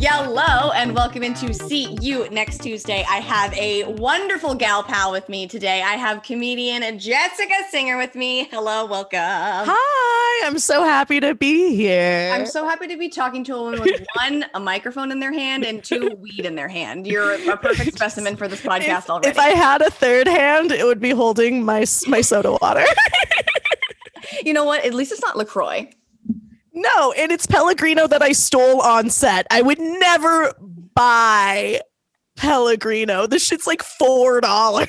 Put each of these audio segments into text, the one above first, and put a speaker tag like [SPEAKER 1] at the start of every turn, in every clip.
[SPEAKER 1] Yellow, and welcome into See You next Tuesday. I have a wonderful gal pal with me today. I have comedian Jessica Singer with me. Hello, welcome.
[SPEAKER 2] Hi, I'm so happy to be here.
[SPEAKER 1] I'm so happy to be talking to a woman with one, a microphone in their hand, and two, weed in their hand. You're a perfect specimen for this podcast
[SPEAKER 2] if,
[SPEAKER 1] already.
[SPEAKER 2] If I had a third hand, it would be holding my my soda water.
[SPEAKER 1] you know what? At least it's not LaCroix.
[SPEAKER 2] No, and it's Pellegrino that I stole on set. I would never buy Pellegrino. This shit's like four dollars.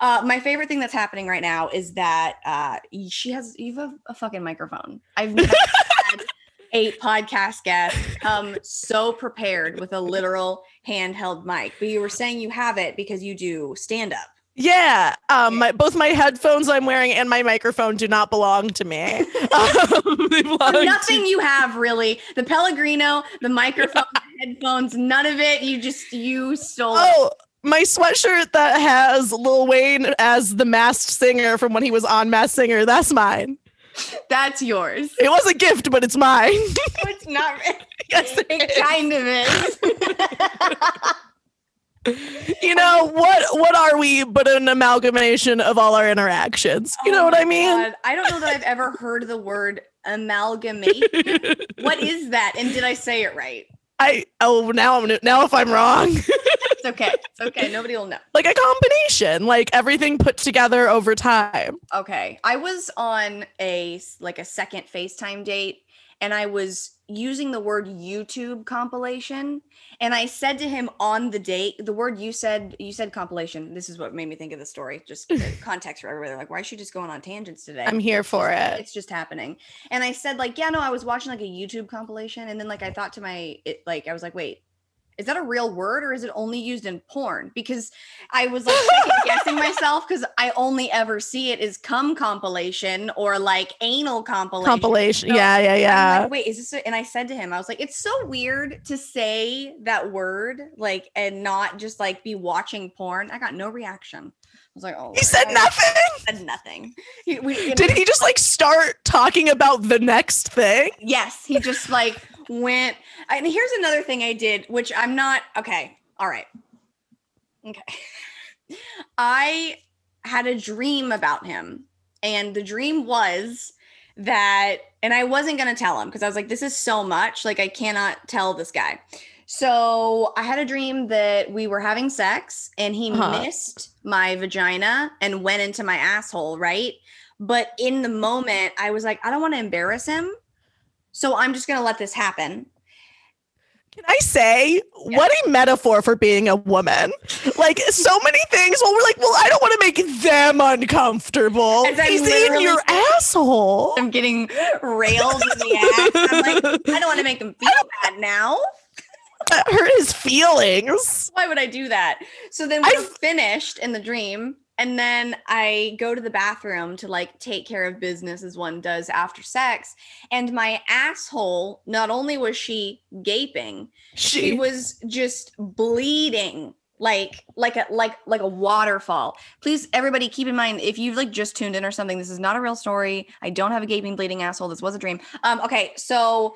[SPEAKER 1] Uh, my favorite thing that's happening right now is that uh, she has you have a, a fucking microphone. I've never had a podcast guest come so prepared with a literal handheld mic. But you were saying you have it because you do stand up.
[SPEAKER 2] Yeah, um, my, both my headphones I'm wearing and my microphone do not belong to me. um,
[SPEAKER 1] nothing to- you have really. The Pellegrino, the microphone, the headphones, none of it. You just you stole.
[SPEAKER 2] Oh, my sweatshirt that has Lil Wayne as the masked singer from when he was on Masked Singer. That's mine.
[SPEAKER 1] That's yours.
[SPEAKER 2] It was a gift, but it's mine.
[SPEAKER 1] it's not. yes, it, it kind of is
[SPEAKER 2] you know what what are we but an amalgamation of all our interactions? You oh know what i mean? God.
[SPEAKER 1] i don't know that i've ever heard the word amalgamate what is that? And did i say it right?
[SPEAKER 2] I oh now i'm now if i'm wrong.
[SPEAKER 1] It's okay. It's okay. Nobody will know.
[SPEAKER 2] Like a combination. Like everything put together over time.
[SPEAKER 1] Okay. I was on a like a second facetime date and i was using the word youtube compilation and I said to him on the date, the word you said, you said compilation. This is what made me think of the story. Just context for everybody. Like, why is she just going on tangents today?
[SPEAKER 2] I'm here for just,
[SPEAKER 1] it. It's just happening. And I said, like, yeah, no, I was watching like a YouTube compilation. And then like I thought to my it, like, I was like, wait, is that a real word or is it only used in porn? Because I was like guessing myself because I only ever see it as cum compilation or like anal compilation.
[SPEAKER 2] Compilation. So yeah, yeah, yeah.
[SPEAKER 1] Like, Wait, is this? A, and I said to him, I was like, it's so weird to say that word like and not just like be watching porn. I got no reaction. I was like, oh.
[SPEAKER 2] He said nothing.
[SPEAKER 1] Said nothing. He, we,
[SPEAKER 2] Did he just like start talking about the next thing?
[SPEAKER 1] Yes, he just like went. And here's another thing I did, which I'm not okay. All right. Okay. I had a dream about him, and the dream was that, and I wasn't going to tell him because I was like, this is so much. Like, I cannot tell this guy. So I had a dream that we were having sex and he uh-huh. missed my vagina and went into my asshole, right? But in the moment, I was like, I don't want to embarrass him. So I'm just going to let this happen.
[SPEAKER 2] Can I say yeah. what a metaphor for being a woman? Like so many things. Well, we're like, well, I don't want to make them uncomfortable. He's in your asshole.
[SPEAKER 1] I'm getting railed in the ass. I'm like, I don't want to make them feel bad now.
[SPEAKER 2] That hurt his feelings.
[SPEAKER 1] Why would I do that? So then we're finished in the dream and then I go to the bathroom to like take care of business as one does after sex. And my asshole, not only was she gaping, she, she was just bleeding like like a like like a waterfall. Please everybody keep in mind if you've like just tuned in or something this is not a real story. I don't have a gaping bleeding asshole. This was a dream. Um okay so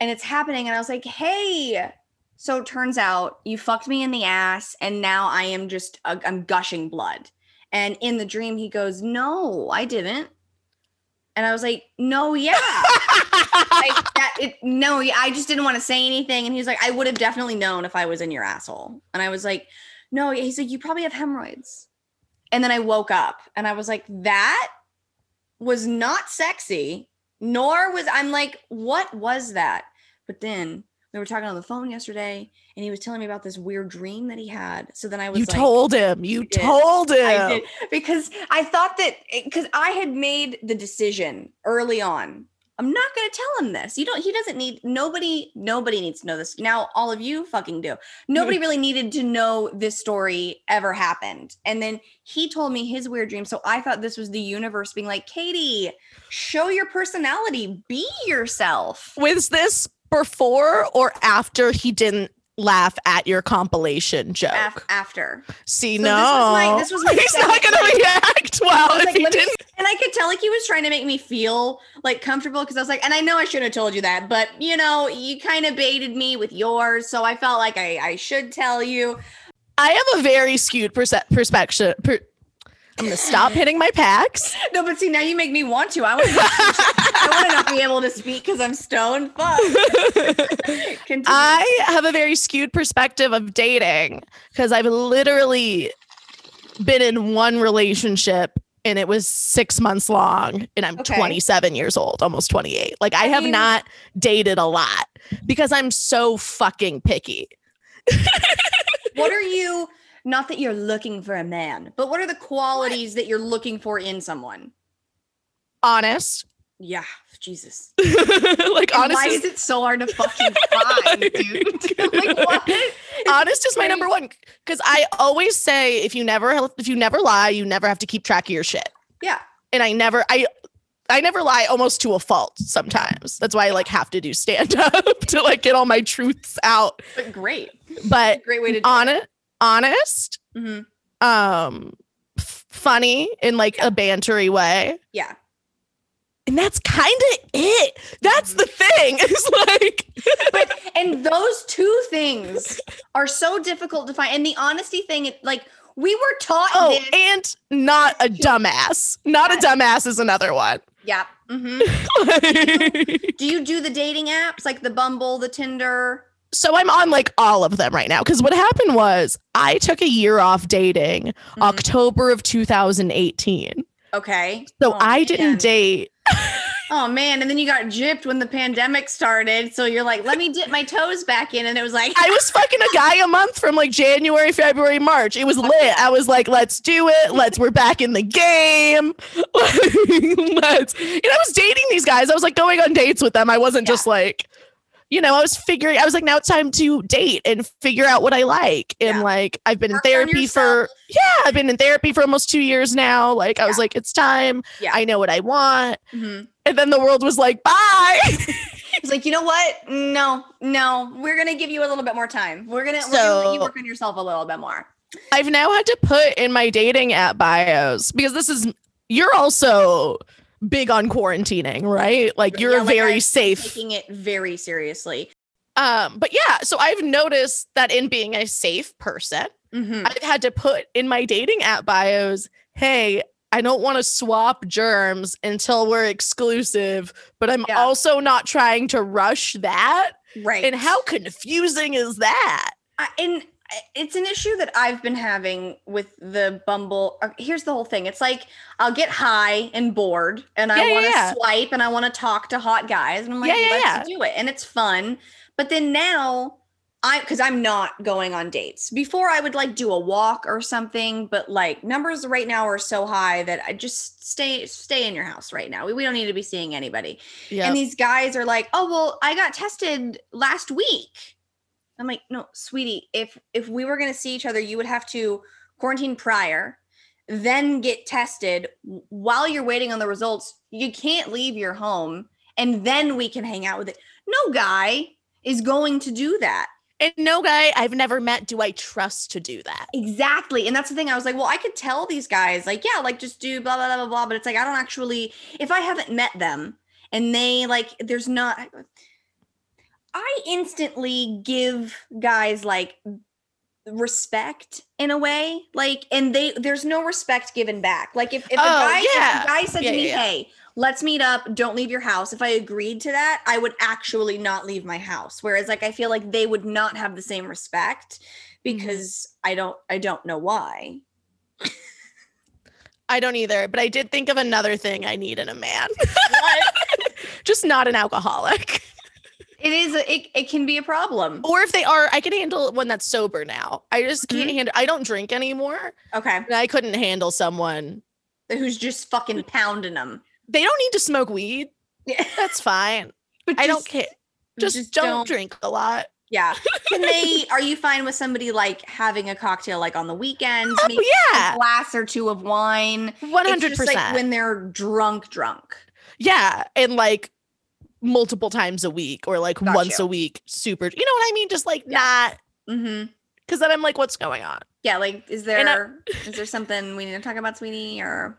[SPEAKER 1] and it's happening and i was like hey! So it turns out you fucked me in the ass and now i am just uh, i'm gushing blood and in the dream, he goes, No, I didn't. And I was like, No, yeah. like that, it, no, I just didn't want to say anything. And he's like, I would have definitely known if I was in your asshole. And I was like, No, he's like, You probably have hemorrhoids. And then I woke up and I was like, That was not sexy, nor was I'm like, What was that? But then we were talking on the phone yesterday and he was telling me about this weird dream that he had. So then I was
[SPEAKER 2] You
[SPEAKER 1] like,
[SPEAKER 2] told him. You told him. I did.
[SPEAKER 1] Because I thought that because I had made the decision early on. I'm not going to tell him this. You don't he doesn't need nobody nobody needs to know this. Now all of you fucking do. Nobody really needed to know this story ever happened. And then he told me his weird dream. So I thought this was the universe being like, "Katie, show your personality. Be yourself."
[SPEAKER 2] Was this before or after he didn't laugh at your compilation joke? Af-
[SPEAKER 1] after.
[SPEAKER 2] See, so no, this was my, this was he's not going to react well if
[SPEAKER 1] like,
[SPEAKER 2] he didn't.
[SPEAKER 1] Me, and I could tell like he was trying to make me feel like comfortable because I was like, and I know I shouldn't have told you that, but you know, you kind of baited me with yours, so I felt like I, I should tell you.
[SPEAKER 2] I have a very skewed perce- perspective. Per- I'm gonna stop hitting my packs.
[SPEAKER 1] No, but see, now you make me want to. I want to. I want to not be able to speak because I'm stoned. Fuck.
[SPEAKER 2] I have a very skewed perspective of dating because I've literally been in one relationship and it was six months long and i'm okay. 27 years old almost 28 like i, I have mean, not dated a lot because i'm so fucking picky
[SPEAKER 1] what are you not that you're looking for a man but what are the qualities what? that you're looking for in someone?
[SPEAKER 2] Honest.
[SPEAKER 1] Yeah jesus.
[SPEAKER 2] Like honest
[SPEAKER 1] why is it so hard to fucking find dude? Like what?
[SPEAKER 2] Honest is my number one because i always say if you never if you never lie you never have to keep track of your shit.
[SPEAKER 1] Yeah.
[SPEAKER 2] And i never i I never lie almost to a fault sometimes. That's why I like have to do stand up to like get all my truths out.
[SPEAKER 1] But great.
[SPEAKER 2] But
[SPEAKER 1] great way to do
[SPEAKER 2] honest, honest, mm-hmm. um, f- funny in like yeah. a bantery way.
[SPEAKER 1] Yeah.
[SPEAKER 2] And that's kind of it. That's the thing. It's like,
[SPEAKER 1] but and those two things are so difficult to find. And the honesty thing, like we were taught.
[SPEAKER 2] Oh, this. and not a dumbass. Not a dumbass is another one.
[SPEAKER 1] Yeah. Mm-hmm. do you do the dating apps like the Bumble, the Tinder?
[SPEAKER 2] So I'm on like all of them right now because what happened was I took a year off dating mm-hmm. October of 2018.
[SPEAKER 1] Okay.
[SPEAKER 2] So oh, I man. didn't date.
[SPEAKER 1] oh man, and then you got gypped when the pandemic started. So you're like, let me dip my toes back in. And it was like
[SPEAKER 2] I was fucking a guy a month from like January, February, March. It was lit. I was like, let's do it. Let's we're back in the game. let's and I was dating these guys. I was like going on dates with them. I wasn't yeah. just like you know, I was figuring, I was like, now it's time to date and figure out what I like. And yeah. like, I've been Work in therapy for, yeah, I've been in therapy for almost two years now. Like, I was like, it's time.
[SPEAKER 1] Yeah.
[SPEAKER 2] I know what I want. Mm-hmm. And then the world was like, bye.
[SPEAKER 1] It's like, you know what? No, no, we're going to give you a little bit more time. We're going to, so, we're going to let you work on yourself a little bit more.
[SPEAKER 2] I've now had to put in my dating app bios because this is, you're also big on quarantining, right? Like you're yeah, like very I'm safe.
[SPEAKER 1] Taking it very seriously.
[SPEAKER 2] Um, but yeah, so I've noticed that in being a safe person, mm-hmm. I've had to put in my dating app bios, hey, I don't want to swap germs until we're exclusive, but I'm yeah. also not trying to rush that.
[SPEAKER 1] Right.
[SPEAKER 2] And how confusing is that?
[SPEAKER 1] Uh, and it's an issue that I've been having with the Bumble. Uh, here's the whole thing. It's like I'll get high and bored and I want to yeah. swipe and I want to talk to hot guys. And I'm like, yeah, yeah, let's do it. And it's fun. But then now I because I'm not going on dates. Before I would like do a walk or something, but like numbers right now are so high that I just stay stay in your house right now. We, we don't need to be seeing anybody. Yep. And these guys are like, oh well, I got tested last week I'm like, no, sweetie, if if we were gonna see each other, you would have to quarantine prior, then get tested while you're waiting on the results. You can't leave your home and then we can hang out with it. No guy is going to do that.
[SPEAKER 2] And no guy I've never met do I trust to do that.
[SPEAKER 1] Exactly. And that's the thing. I was like, well, I could tell these guys, like, yeah, like just do blah, blah, blah, blah, blah. But it's like, I don't actually, if I haven't met them and they like, there's not, I instantly give guys like respect in a way like and they there's no respect given back like if, if, oh, a, guy, yeah. if a guy said yeah, to me yeah. hey let's meet up don't leave your house if i agreed to that i would actually not leave my house whereas like i feel like they would not have the same respect mm-hmm. because mm-hmm. i don't i don't know why
[SPEAKER 2] i don't either but i did think of another thing i need in a man just not an alcoholic
[SPEAKER 1] it is. A, it, it can be a problem.
[SPEAKER 2] Or if they are, I can handle one that's sober now. I just can't mm-hmm. handle. I don't drink anymore.
[SPEAKER 1] Okay.
[SPEAKER 2] And I couldn't handle someone
[SPEAKER 1] who's just fucking pounding them.
[SPEAKER 2] They don't need to smoke weed. Yeah. That's fine. But I don't care. Just, just don't, don't drink a lot.
[SPEAKER 1] Yeah. Can they are you fine with somebody like having a cocktail like on the weekends?
[SPEAKER 2] Oh, yeah.
[SPEAKER 1] A glass or two of wine.
[SPEAKER 2] 100%.
[SPEAKER 1] Like when they're drunk, drunk.
[SPEAKER 2] Yeah. And like multiple times a week or like Got once you. a week super you know what i mean just like yeah. not mm-hmm because then i'm like what's going on
[SPEAKER 1] yeah like is there I, is there something we need to talk about sweetie or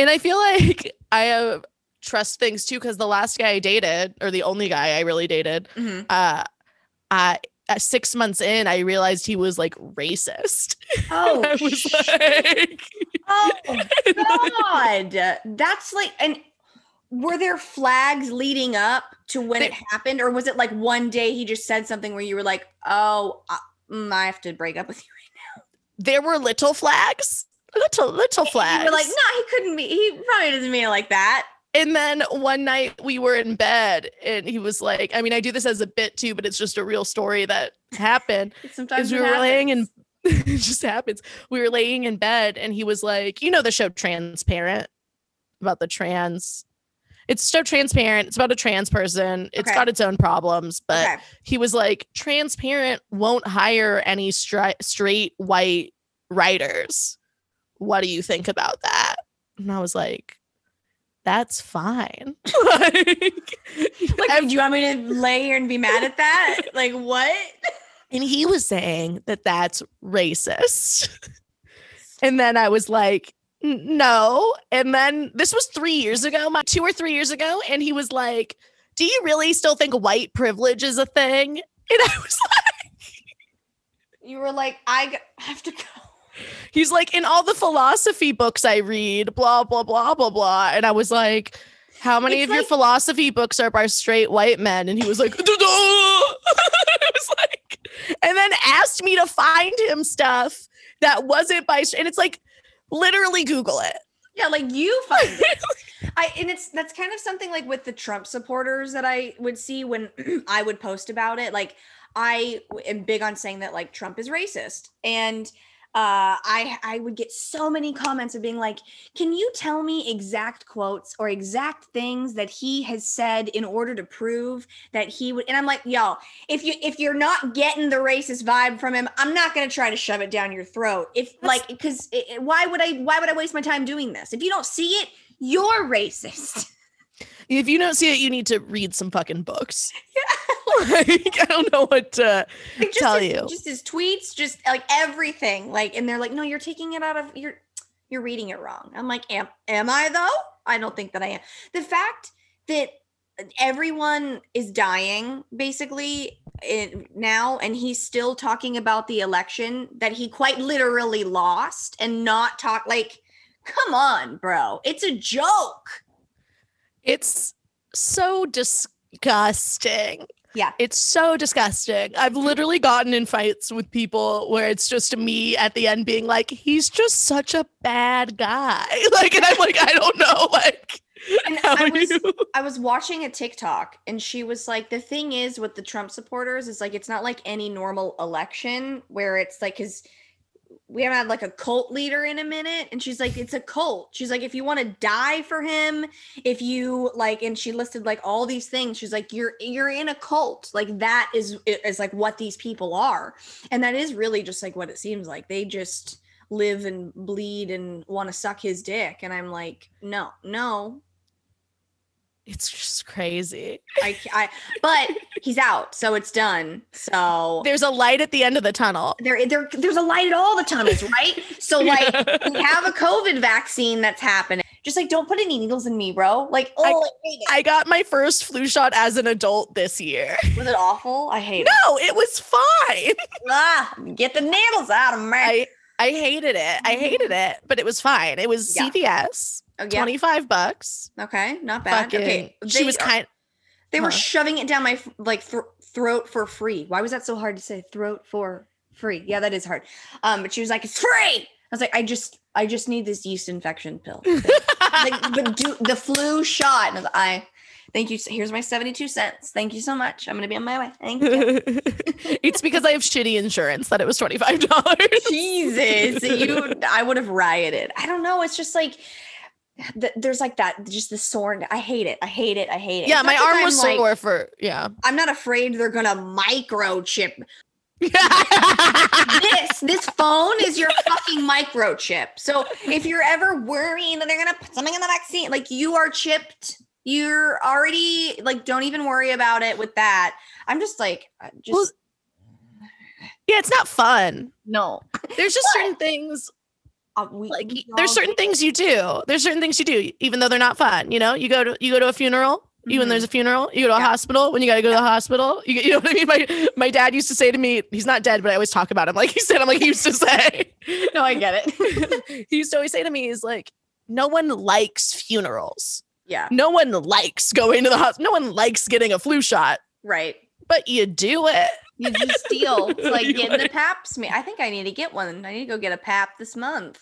[SPEAKER 2] And I feel like I have trust things too because the last guy I dated, or the only guy I really dated, mm-hmm. uh, I at six months in, I realized he was like racist.
[SPEAKER 1] Oh, I was like, oh God, that's like, and were there flags leading up to when it happened, or was it like one day he just said something where you were like, oh, I, mm, I have to break up with you right now?
[SPEAKER 2] There were little flags, little little flags.
[SPEAKER 1] You were like, no, he couldn't be. He probably doesn't mean it like that.
[SPEAKER 2] And then one night we were in bed and he was like, I mean, I do this as a bit too, but it's just a real story that happened.
[SPEAKER 1] Sometimes
[SPEAKER 2] we
[SPEAKER 1] were happens.
[SPEAKER 2] laying in it just happens. We were laying in bed and he was like, you know the show Transparent about the trans. It's so transparent. It's about a trans person. It's okay. got its own problems, but okay. he was like, transparent won't hire any stri- straight white writers. What do you think about that? And I was like, that's fine.
[SPEAKER 1] like, like do you want me to lay here and be mad at that? like, what?
[SPEAKER 2] And he was saying that that's racist. and then I was like, no. And then this was three years ago, my, two or three years ago. And he was like, do you really still think white privilege is a thing? And I was like,
[SPEAKER 1] you were like, I have to go.
[SPEAKER 2] He's like, in all the philosophy books I read, blah, blah, blah, blah, blah. And I was like, how many it's of like, your philosophy books are by straight white men? And he was like, I was like, and then asked me to find him stuff that wasn't by, and it's like, literally Google it.
[SPEAKER 1] Yeah, like you find it. I and it's that's kind of something like with the Trump supporters that I would see when I would post about it. Like I am big on saying that like Trump is racist. And uh, I I would get so many comments of being like, "Can you tell me exact quotes or exact things that he has said in order to prove that he would?" And I'm like, "Y'all, if you if you're not getting the racist vibe from him, I'm not gonna try to shove it down your throat. If That's- like, because why would I why would I waste my time doing this? If you don't see it, you're racist."
[SPEAKER 2] If you don't see it, you need to read some fucking books. Yeah. like, I don't know what to like tell
[SPEAKER 1] his,
[SPEAKER 2] you.
[SPEAKER 1] Just his tweets, just like everything. Like, and they're like, no, you're taking it out of you're you're reading it wrong. I'm like, am am I though? I don't think that I am. The fact that everyone is dying basically now and he's still talking about the election that he quite literally lost and not talk like come on bro it's a joke
[SPEAKER 2] it's so disgusting.
[SPEAKER 1] Yeah.
[SPEAKER 2] It's so disgusting. I've literally gotten in fights with people where it's just me at the end being like, he's just such a bad guy. Like, and I'm like, I don't know. Like,
[SPEAKER 1] and I was, you? I was watching a TikTok and she was like, the thing is with the Trump supporters is like, it's not like any normal election where it's like, his we haven't had like a cult leader in a minute and she's like it's a cult. She's like if you want to die for him if you like and she listed like all these things. She's like you're you're in a cult. Like that is is like what these people are. And that is really just like what it seems like. They just live and bleed and want to suck his dick. And i'm like no no
[SPEAKER 2] it's just crazy.
[SPEAKER 1] I, I, but he's out, so it's done. So
[SPEAKER 2] there's a light at the end of the tunnel.
[SPEAKER 1] There, there, there's a light at all the tunnels, right? So like, we have a COVID vaccine that's happening. Just like, don't put any needles in me, bro. Like, oh,
[SPEAKER 2] I, I got my first flu shot as an adult this year.
[SPEAKER 1] Was it awful? I hate
[SPEAKER 2] no, it. No, it was fine.
[SPEAKER 1] ah, get the needles out of me.
[SPEAKER 2] I, I hated it. I hated it, but it was fine. It was yeah. CVS. Oh, yeah. 25 bucks.
[SPEAKER 1] Okay, not bad. Fucking, okay.
[SPEAKER 2] She was kind
[SPEAKER 1] They huh. were shoving it down my like th- throat for free. Why was that so hard to say? Throat for free. Yeah, that is hard. Um, but she was like, "It's free." I was like, "I just I just need this yeast infection pill." like, but do the flu shot. And I, like, I Thank you. Here's my 72 cents. Thank you so much. I'm going to be on my way. Thank you.
[SPEAKER 2] it's because I have shitty insurance that it was $25.
[SPEAKER 1] Jesus. You I would have rioted. I don't know. It's just like there's like that just the sore i hate it i hate it i hate it.
[SPEAKER 2] Yeah my arm was like, sore for yeah.
[SPEAKER 1] I'm not afraid they're gonna microchip this this phone is your fucking microchip. So if you're ever worrying that they're gonna put something in the vaccine like you are chipped you're already like don't even worry about it with that. I'm just like just well,
[SPEAKER 2] yeah it's not fun.
[SPEAKER 1] No.
[SPEAKER 2] There's just certain things
[SPEAKER 1] Uh, we,
[SPEAKER 2] like
[SPEAKER 1] we
[SPEAKER 2] there's certain things you do. There's certain things you do, even though they're not fun. You know, you go to you go to a funeral. You when there's a funeral, you go to a
[SPEAKER 1] Yeah.
[SPEAKER 2] hospital. When you got to go to the hospital, you, you know what I mean. My my dad used to say to me, he's not dead, but I always talk about him like he said. I'm like he used to say.
[SPEAKER 1] No, I get it.
[SPEAKER 2] he used to always say to me, he's like no one likes funerals.
[SPEAKER 1] yeah,
[SPEAKER 2] No one likes going to the hospital. No one likes getting a flu shot,
[SPEAKER 1] right.
[SPEAKER 2] but you do it.
[SPEAKER 1] You just steal. It's like getting the
[SPEAKER 2] like-
[SPEAKER 1] pap smear. I think I need to get one. I need to go get a pap this month.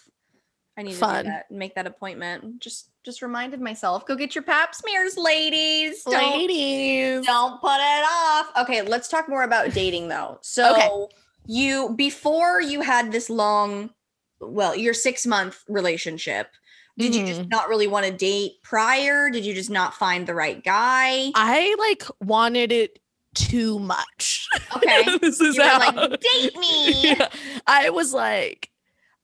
[SPEAKER 1] I need
[SPEAKER 2] Fun.
[SPEAKER 1] to do that make that appointment. Just just reminded myself. Go get your pap smears, ladies. Don't,
[SPEAKER 2] Ladies.
[SPEAKER 1] don't put it off. Okay, let's talk more about dating though. So
[SPEAKER 2] Okay.
[SPEAKER 1] you before you had this long, well, your six month relationship. Did you just
[SPEAKER 2] Mhm.
[SPEAKER 1] not really want to date prior? Did you just not find the right guy?
[SPEAKER 2] I like wanted it too much.
[SPEAKER 1] Okay.
[SPEAKER 2] this is how.
[SPEAKER 1] like, date me.
[SPEAKER 2] Yeah. I was like,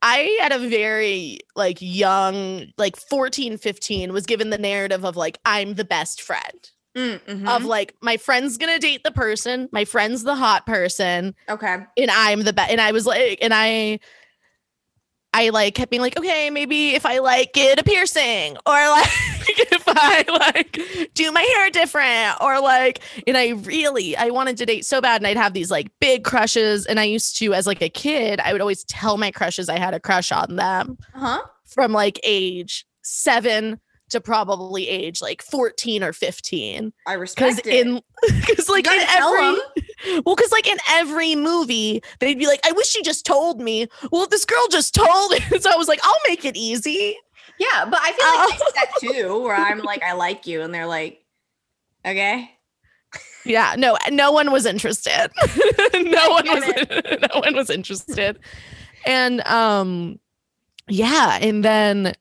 [SPEAKER 2] I at a very like young, like 14, 15, was given the narrative of like, I'm the best friend.
[SPEAKER 1] Mm, mhm.
[SPEAKER 2] Of like, my friend's gonna date the person, my friend's the hot person,
[SPEAKER 1] okay.
[SPEAKER 2] and I'm the best. And I was like, and I I like kept being like, okay, maybe if I like get a piercing or like if I like do my hair different or like, and I really, I wanted to date so bad and I'd have these like big crushes. And I used to, as like a kid, I would always tell my crushes I had a crush on them
[SPEAKER 1] Uh-huh.
[SPEAKER 2] from like age seven to probably age like 14 or 15
[SPEAKER 1] I respect it.
[SPEAKER 2] in because like in every well because like in every movie they'd be like i wish you just told me well this girl just told me so i was like i'll make it easy
[SPEAKER 1] yeah, but I feel like
[SPEAKER 2] Oh.
[SPEAKER 1] that too, where I'm like, I like you, and they're like, okay.
[SPEAKER 2] yeah no no one was interested no one was no one was interested and um yeah and then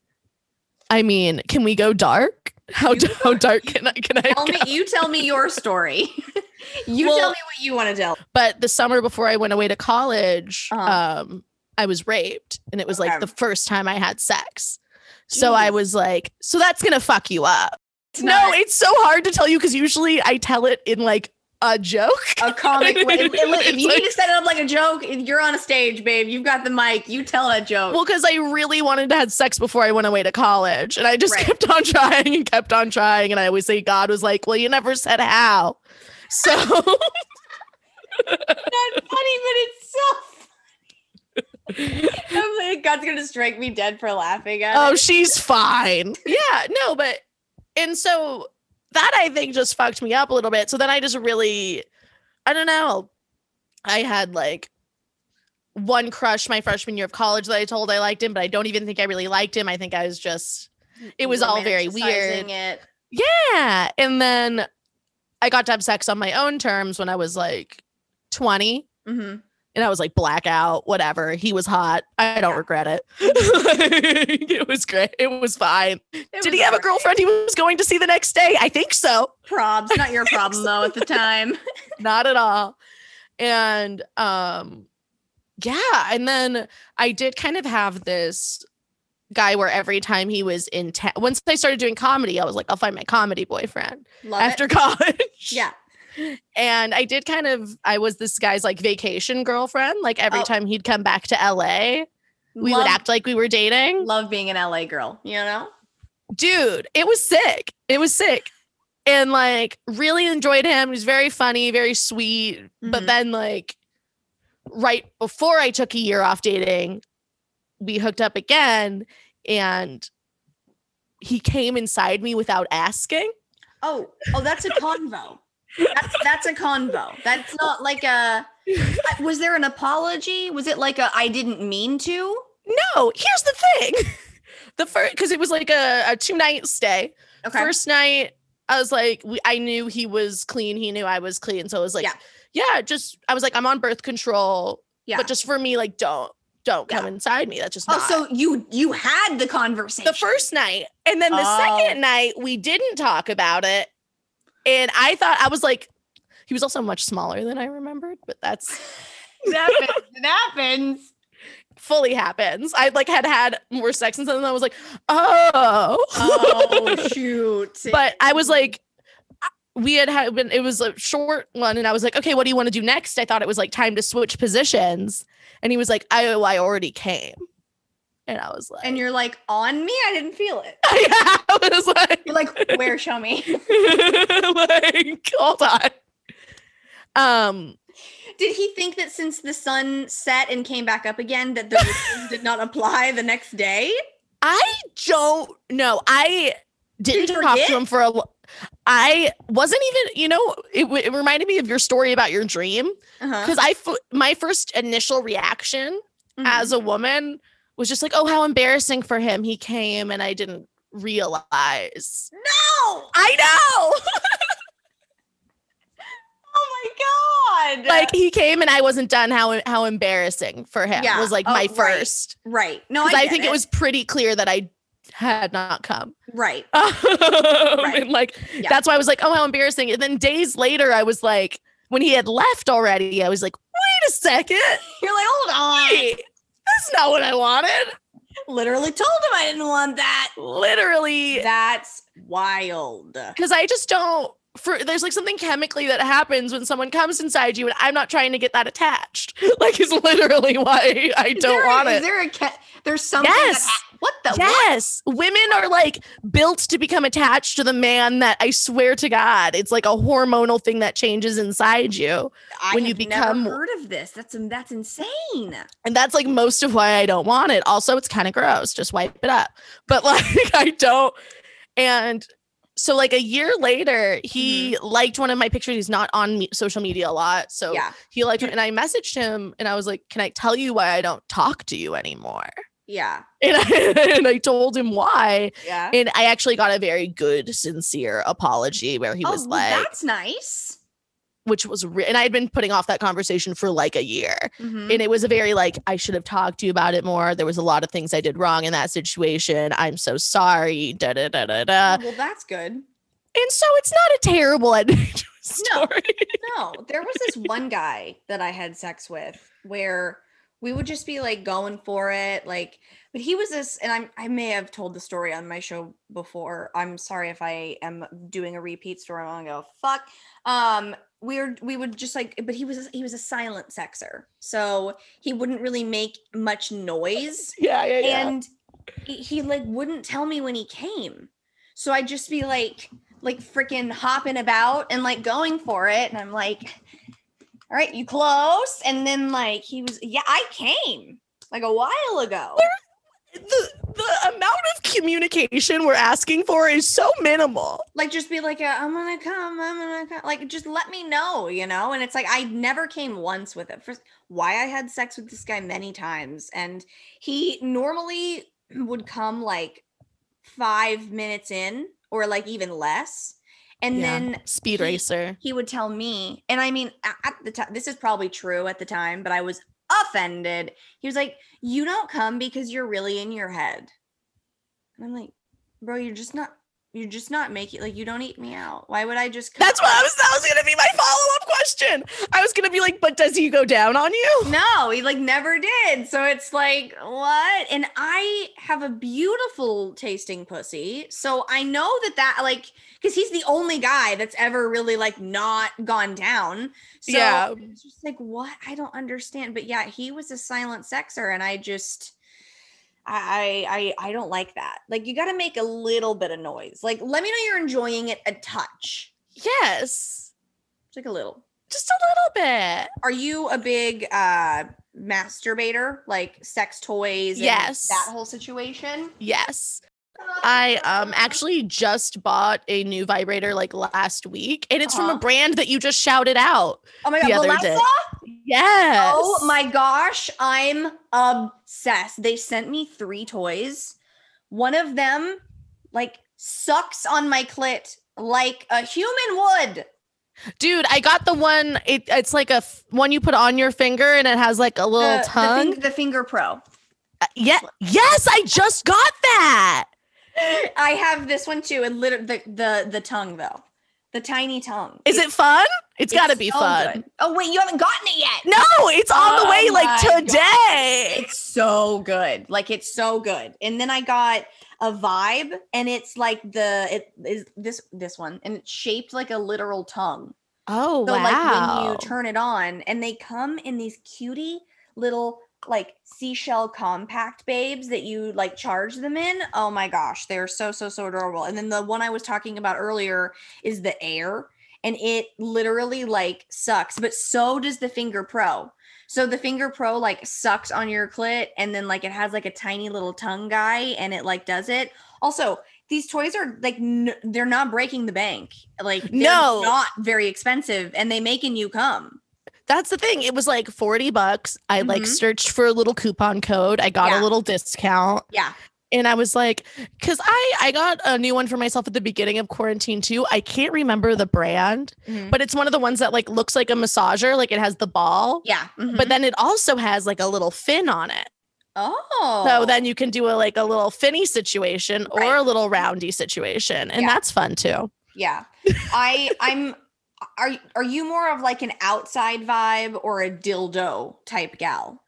[SPEAKER 2] i mean can we go dark how,
[SPEAKER 1] You-
[SPEAKER 2] how dark can i can i
[SPEAKER 1] Tell
[SPEAKER 2] go?
[SPEAKER 1] me, you tell me your story. you
[SPEAKER 2] Well-
[SPEAKER 1] tell me what you want to tell.
[SPEAKER 2] but the summer before I went away to college,
[SPEAKER 1] Uh-huh.
[SPEAKER 2] um, I was raped, and it was like the first time I had sex. So I was like, "So that's gonna fuck you up."
[SPEAKER 1] It's
[SPEAKER 2] no,
[SPEAKER 1] not
[SPEAKER 2] it's so hard to tell you because usually I tell it in like a joke.
[SPEAKER 1] a comic. way. If, if- if you
[SPEAKER 2] like-
[SPEAKER 1] need to set it up like a joke, you're on a stage, babe. You've got the mic. You tell a joke.
[SPEAKER 2] Well, because I really wanted to have sex before I went away to college, and I just
[SPEAKER 1] Right.
[SPEAKER 2] kept on trying and kept on trying, and I always say God was like, "Well, you never said how." So
[SPEAKER 1] not funny, but it's so. I'm like, God's gonna strike me dead for laughing at
[SPEAKER 2] oh,
[SPEAKER 1] it.
[SPEAKER 2] she's fine. Yeah, no, but and so that I think just fucked me up a little bit. So then I just really, I don't know. I had like one crush my freshman year of college that I told I liked him, but I don't even think I really liked him. I think I was just it was all very weird.
[SPEAKER 1] It.
[SPEAKER 2] yeah. And then I got to have sex on my own terms when I was like 20
[SPEAKER 1] Mhm.
[SPEAKER 2] And I was like blackout, whatever. He was hot. I don't regret it. it was great. It was fine.
[SPEAKER 1] It
[SPEAKER 2] Did
[SPEAKER 1] was
[SPEAKER 2] he have a girlfriend he was going to see the next day? I think so.
[SPEAKER 1] Probs, not your problem though. At the time,
[SPEAKER 2] Not at all. And um yeah, and then I did kind of have this guy where every time he was in town, once I started doing comedy, I was like, I'll find my comedy boyfriend
[SPEAKER 1] love
[SPEAKER 2] after
[SPEAKER 1] it.
[SPEAKER 2] college.
[SPEAKER 1] Yeah.
[SPEAKER 2] And I did kind of, I was this guy's like vacation girlfriend. Like every
[SPEAKER 1] Oh.
[SPEAKER 2] time he'd come back to LA, we
[SPEAKER 1] love,
[SPEAKER 2] would act like we were dating.
[SPEAKER 1] love being an LA girl. You know.
[SPEAKER 2] Dude, it was sick. It was sick. And like really enjoyed him. He was very funny, very sweet. But
[SPEAKER 1] Mhm.
[SPEAKER 2] then like right before I took a year off dating, we hooked up again and he came inside me without asking.
[SPEAKER 1] Oh, oh, that's a convo. That's that's a convo. That's not like a. Uh, was there an apology? Was it like a I didn't mean to?
[SPEAKER 2] No, here's the thing. The first because it was like a, a two night stay.
[SPEAKER 1] Okay.
[SPEAKER 2] First night, I was like, we, I knew he was clean. He knew I was clean. So it was like,
[SPEAKER 1] Yeah.
[SPEAKER 2] yeah, just I was like, I'm on birth control.
[SPEAKER 1] yeah.
[SPEAKER 2] But just for me, like, don't don't come
[SPEAKER 1] Yeah.
[SPEAKER 2] inside me. That's just
[SPEAKER 1] oh,
[SPEAKER 2] not.
[SPEAKER 1] so you you had the conversation.
[SPEAKER 2] the first night, and then the
[SPEAKER 1] Oh.
[SPEAKER 2] second night, we didn't talk about it. And I thought I was like, he was also much smaller than I remembered, but that's
[SPEAKER 1] it happens. It happens.
[SPEAKER 2] fully happens. I like had had more sex and something. I was like, oh,
[SPEAKER 1] Oh shoot.
[SPEAKER 2] but I was like, we had had been, it was a short one, and I was like, okay, what do you want to do next? I thought it was like time to switch positions, and he was like, I, oh, I already came. And I was like,
[SPEAKER 1] and you're like, on me? I didn't feel it.
[SPEAKER 2] yeah, I was like,
[SPEAKER 1] You're like, where? Show me.
[SPEAKER 2] like, hold on. Um,
[SPEAKER 1] Did he think that since the sun set and came back up again, that the did not apply the next day?
[SPEAKER 2] I don't know. I didn't
[SPEAKER 1] you
[SPEAKER 2] talk to him for a. l- I wasn't even, you know, it, w- it reminded me of your story about your dream
[SPEAKER 1] Uh-huh.
[SPEAKER 2] because I, f- my first initial reaction
[SPEAKER 1] Mhm.
[SPEAKER 2] as a woman was just like, oh, how embarrassing for him. He came and I didn't realize.
[SPEAKER 1] no.
[SPEAKER 2] I know.
[SPEAKER 1] Oh my god.
[SPEAKER 2] like he came and I wasn't done. How how embarrassing for him
[SPEAKER 1] Yeah.
[SPEAKER 2] was like
[SPEAKER 1] Oh,
[SPEAKER 2] my
[SPEAKER 1] right.
[SPEAKER 2] first.
[SPEAKER 1] right. No, I,
[SPEAKER 2] I, think it. was pretty clear that I had not come.
[SPEAKER 1] right.
[SPEAKER 2] and like
[SPEAKER 1] Yeah.
[SPEAKER 2] that's why I was like, oh, how embarrassing. And then days later, I was like, when he had left already, I was like, wait a second.
[SPEAKER 1] You're like, hold on.
[SPEAKER 2] Wait, that's not what I wanted.
[SPEAKER 1] Literally told him I didn't want that.
[SPEAKER 2] Literally.
[SPEAKER 1] That's wild.
[SPEAKER 2] Because I just don't for there's like something chemically that happens when someone comes inside you and I'm not trying to get that attached. Like is literally why I don't
[SPEAKER 1] there-
[SPEAKER 2] want
[SPEAKER 1] is
[SPEAKER 2] it.
[SPEAKER 1] there a ca- there's something
[SPEAKER 2] Yes.
[SPEAKER 1] that ha- what the what?
[SPEAKER 2] Yes, women are like built to become attached to the man that I swear to God, it's like a hormonal thing that changes inside you.
[SPEAKER 1] I
[SPEAKER 2] when you become-
[SPEAKER 1] never heard of this. That's um, that's insane.
[SPEAKER 2] And that's like most of why I don't want it. Also, it's kind of gross. Just wipe it up. But like I don't. And so like a year later, mm-hmm. he liked one of my pictures. He's not on me- social media a lot. So
[SPEAKER 1] Yeah.
[SPEAKER 2] he liked it. And I messaged him and I was like, Can I tell you why I don't talk to you anymore?
[SPEAKER 1] Yeah.
[SPEAKER 2] And I, and I told him why.
[SPEAKER 1] Yeah.
[SPEAKER 2] And I actually got a very good, sincere apology where he
[SPEAKER 1] oh,
[SPEAKER 2] was like,
[SPEAKER 1] that's nice.
[SPEAKER 2] Which was, re- and I had been putting off that conversation for like a year.
[SPEAKER 1] Mhm.
[SPEAKER 2] And it was a very like, I should have talked to you about it more. There was a lot of things I did wrong in that situation. I'm so sorry. Da da da da da.
[SPEAKER 1] well, that's good.
[SPEAKER 2] And so it's not a terrible ending to
[SPEAKER 1] No. No, there was this one guy that I had sex with where we would just be like going for it, like. But he was this, and I'm I may have told the story on my show before. I'm sorry if I am doing a repeat story. I'm gonna go fuck. Um, we were we would just like, but he was he was a silent sexer, so he wouldn't really make much noise.
[SPEAKER 2] Yeah, yeah, yeah.
[SPEAKER 1] and he, he like wouldn't tell me when he came. So i'd just be like like freaking hopping about and like going for it. And i'm like all right you close? And then like he was yeah i came like a while ago
[SPEAKER 2] the the amount of communication we're asking for is so minimal.
[SPEAKER 1] like just be like i'm gonna come i'm gonna come like just let me know you know and it's like i never came once with it first why i had sex with this guy many times and he normally would come like five minutes in or like even less and
[SPEAKER 2] Yeah.
[SPEAKER 1] then
[SPEAKER 2] Speed
[SPEAKER 1] he-
[SPEAKER 2] racer.
[SPEAKER 1] he would tell me and i mean at the time this is probably true at the time but i was offended he was like you don't come because you're really in your head and i'm like bro you're just not you're just not making like you don't eat me out why would i just come?
[SPEAKER 2] That's what I was. That was gonna be my follow up question. I was gonna be like, but does he go down on you?
[SPEAKER 1] no he like never did so it's like what and i have a beautiful tasting pussy so i know that that like because he's the only guy that's ever really like not gone down so
[SPEAKER 2] Yeah.
[SPEAKER 1] it's just like what i don't understand but yeah he was a silent sexer and i just I, I I don't like that. Like you got to make a little bit of noise. Like let me know you're enjoying it a touch,
[SPEAKER 2] Yes,
[SPEAKER 1] just like a little.
[SPEAKER 2] Just a little bit.
[SPEAKER 1] Are you a big uh masturbator, like sex toys? and
[SPEAKER 2] Yes.
[SPEAKER 1] that whole situation.
[SPEAKER 2] Yes. I um actually just bought a new vibrator like last week, and it's from
[SPEAKER 1] Uh-huh.
[SPEAKER 2] a brand that you just shouted out.
[SPEAKER 1] Oh my god,
[SPEAKER 2] the other
[SPEAKER 1] Bellesa!
[SPEAKER 2] day. Yes.
[SPEAKER 1] Oh my gosh, I'm obsessed. They sent me three toys. One of them like sucks on my clit like a human would.
[SPEAKER 2] Dude! I got the one. It, it's like a f- one you put on your finger, and it has like a little
[SPEAKER 1] the,
[SPEAKER 2] tongue.
[SPEAKER 1] The, fing- the Finger Pro.
[SPEAKER 2] Uh, yeah. Yes, I just got that.
[SPEAKER 1] I have this one too, and literally the the the tongue though, the tiny tongue.
[SPEAKER 2] Is
[SPEAKER 1] It's-
[SPEAKER 2] it fun? it's got to be
[SPEAKER 1] so
[SPEAKER 2] fun.
[SPEAKER 1] good. Oh wait, you haven't gotten it yet.
[SPEAKER 2] No, it's on the
[SPEAKER 1] Oh
[SPEAKER 2] way like
[SPEAKER 1] my God.
[SPEAKER 2] today.
[SPEAKER 1] It's so good. Like it's so good. And then I got a vibe and it's like the it is this this one and it's shaped like a literal tongue.
[SPEAKER 2] Oh
[SPEAKER 1] So
[SPEAKER 2] wow!
[SPEAKER 1] like when you turn it on and they come in these cutie little like seashell compact babes that you like charge them in. Oh my gosh, they're so so so adorable. And then the one I was talking about earlier is the Air and it literally like sucks, but so does the Finger Pro. So the Finger Pro like sucks on your clit and then like it has like a tiny little tongue guy and it like does it. Also, these toys are like n- they're not breaking the bank. Like
[SPEAKER 2] no,
[SPEAKER 1] not very expensive and they make making you come.
[SPEAKER 2] That's the thing. It was like 40 bucks. I mm-hmm. like searched for a little coupon code. I got yeah. a little discount.
[SPEAKER 1] Yeah
[SPEAKER 2] and I was like, because I I got a new one for myself at the beginning of quarantine too. I can't remember the brand, mm-hmm. but it's one of the ones that like looks like a massager, like it has the ball.
[SPEAKER 1] Yeah,
[SPEAKER 2] mm-hmm. but then it also has like a little fin on it.
[SPEAKER 1] Oh,
[SPEAKER 2] so then you can do a like a little finny situation right. or a little roundy situation, and yeah. that's fun too.
[SPEAKER 1] Yeah, I I'm. Are are you more of like an outside vibe or a dildo type gal?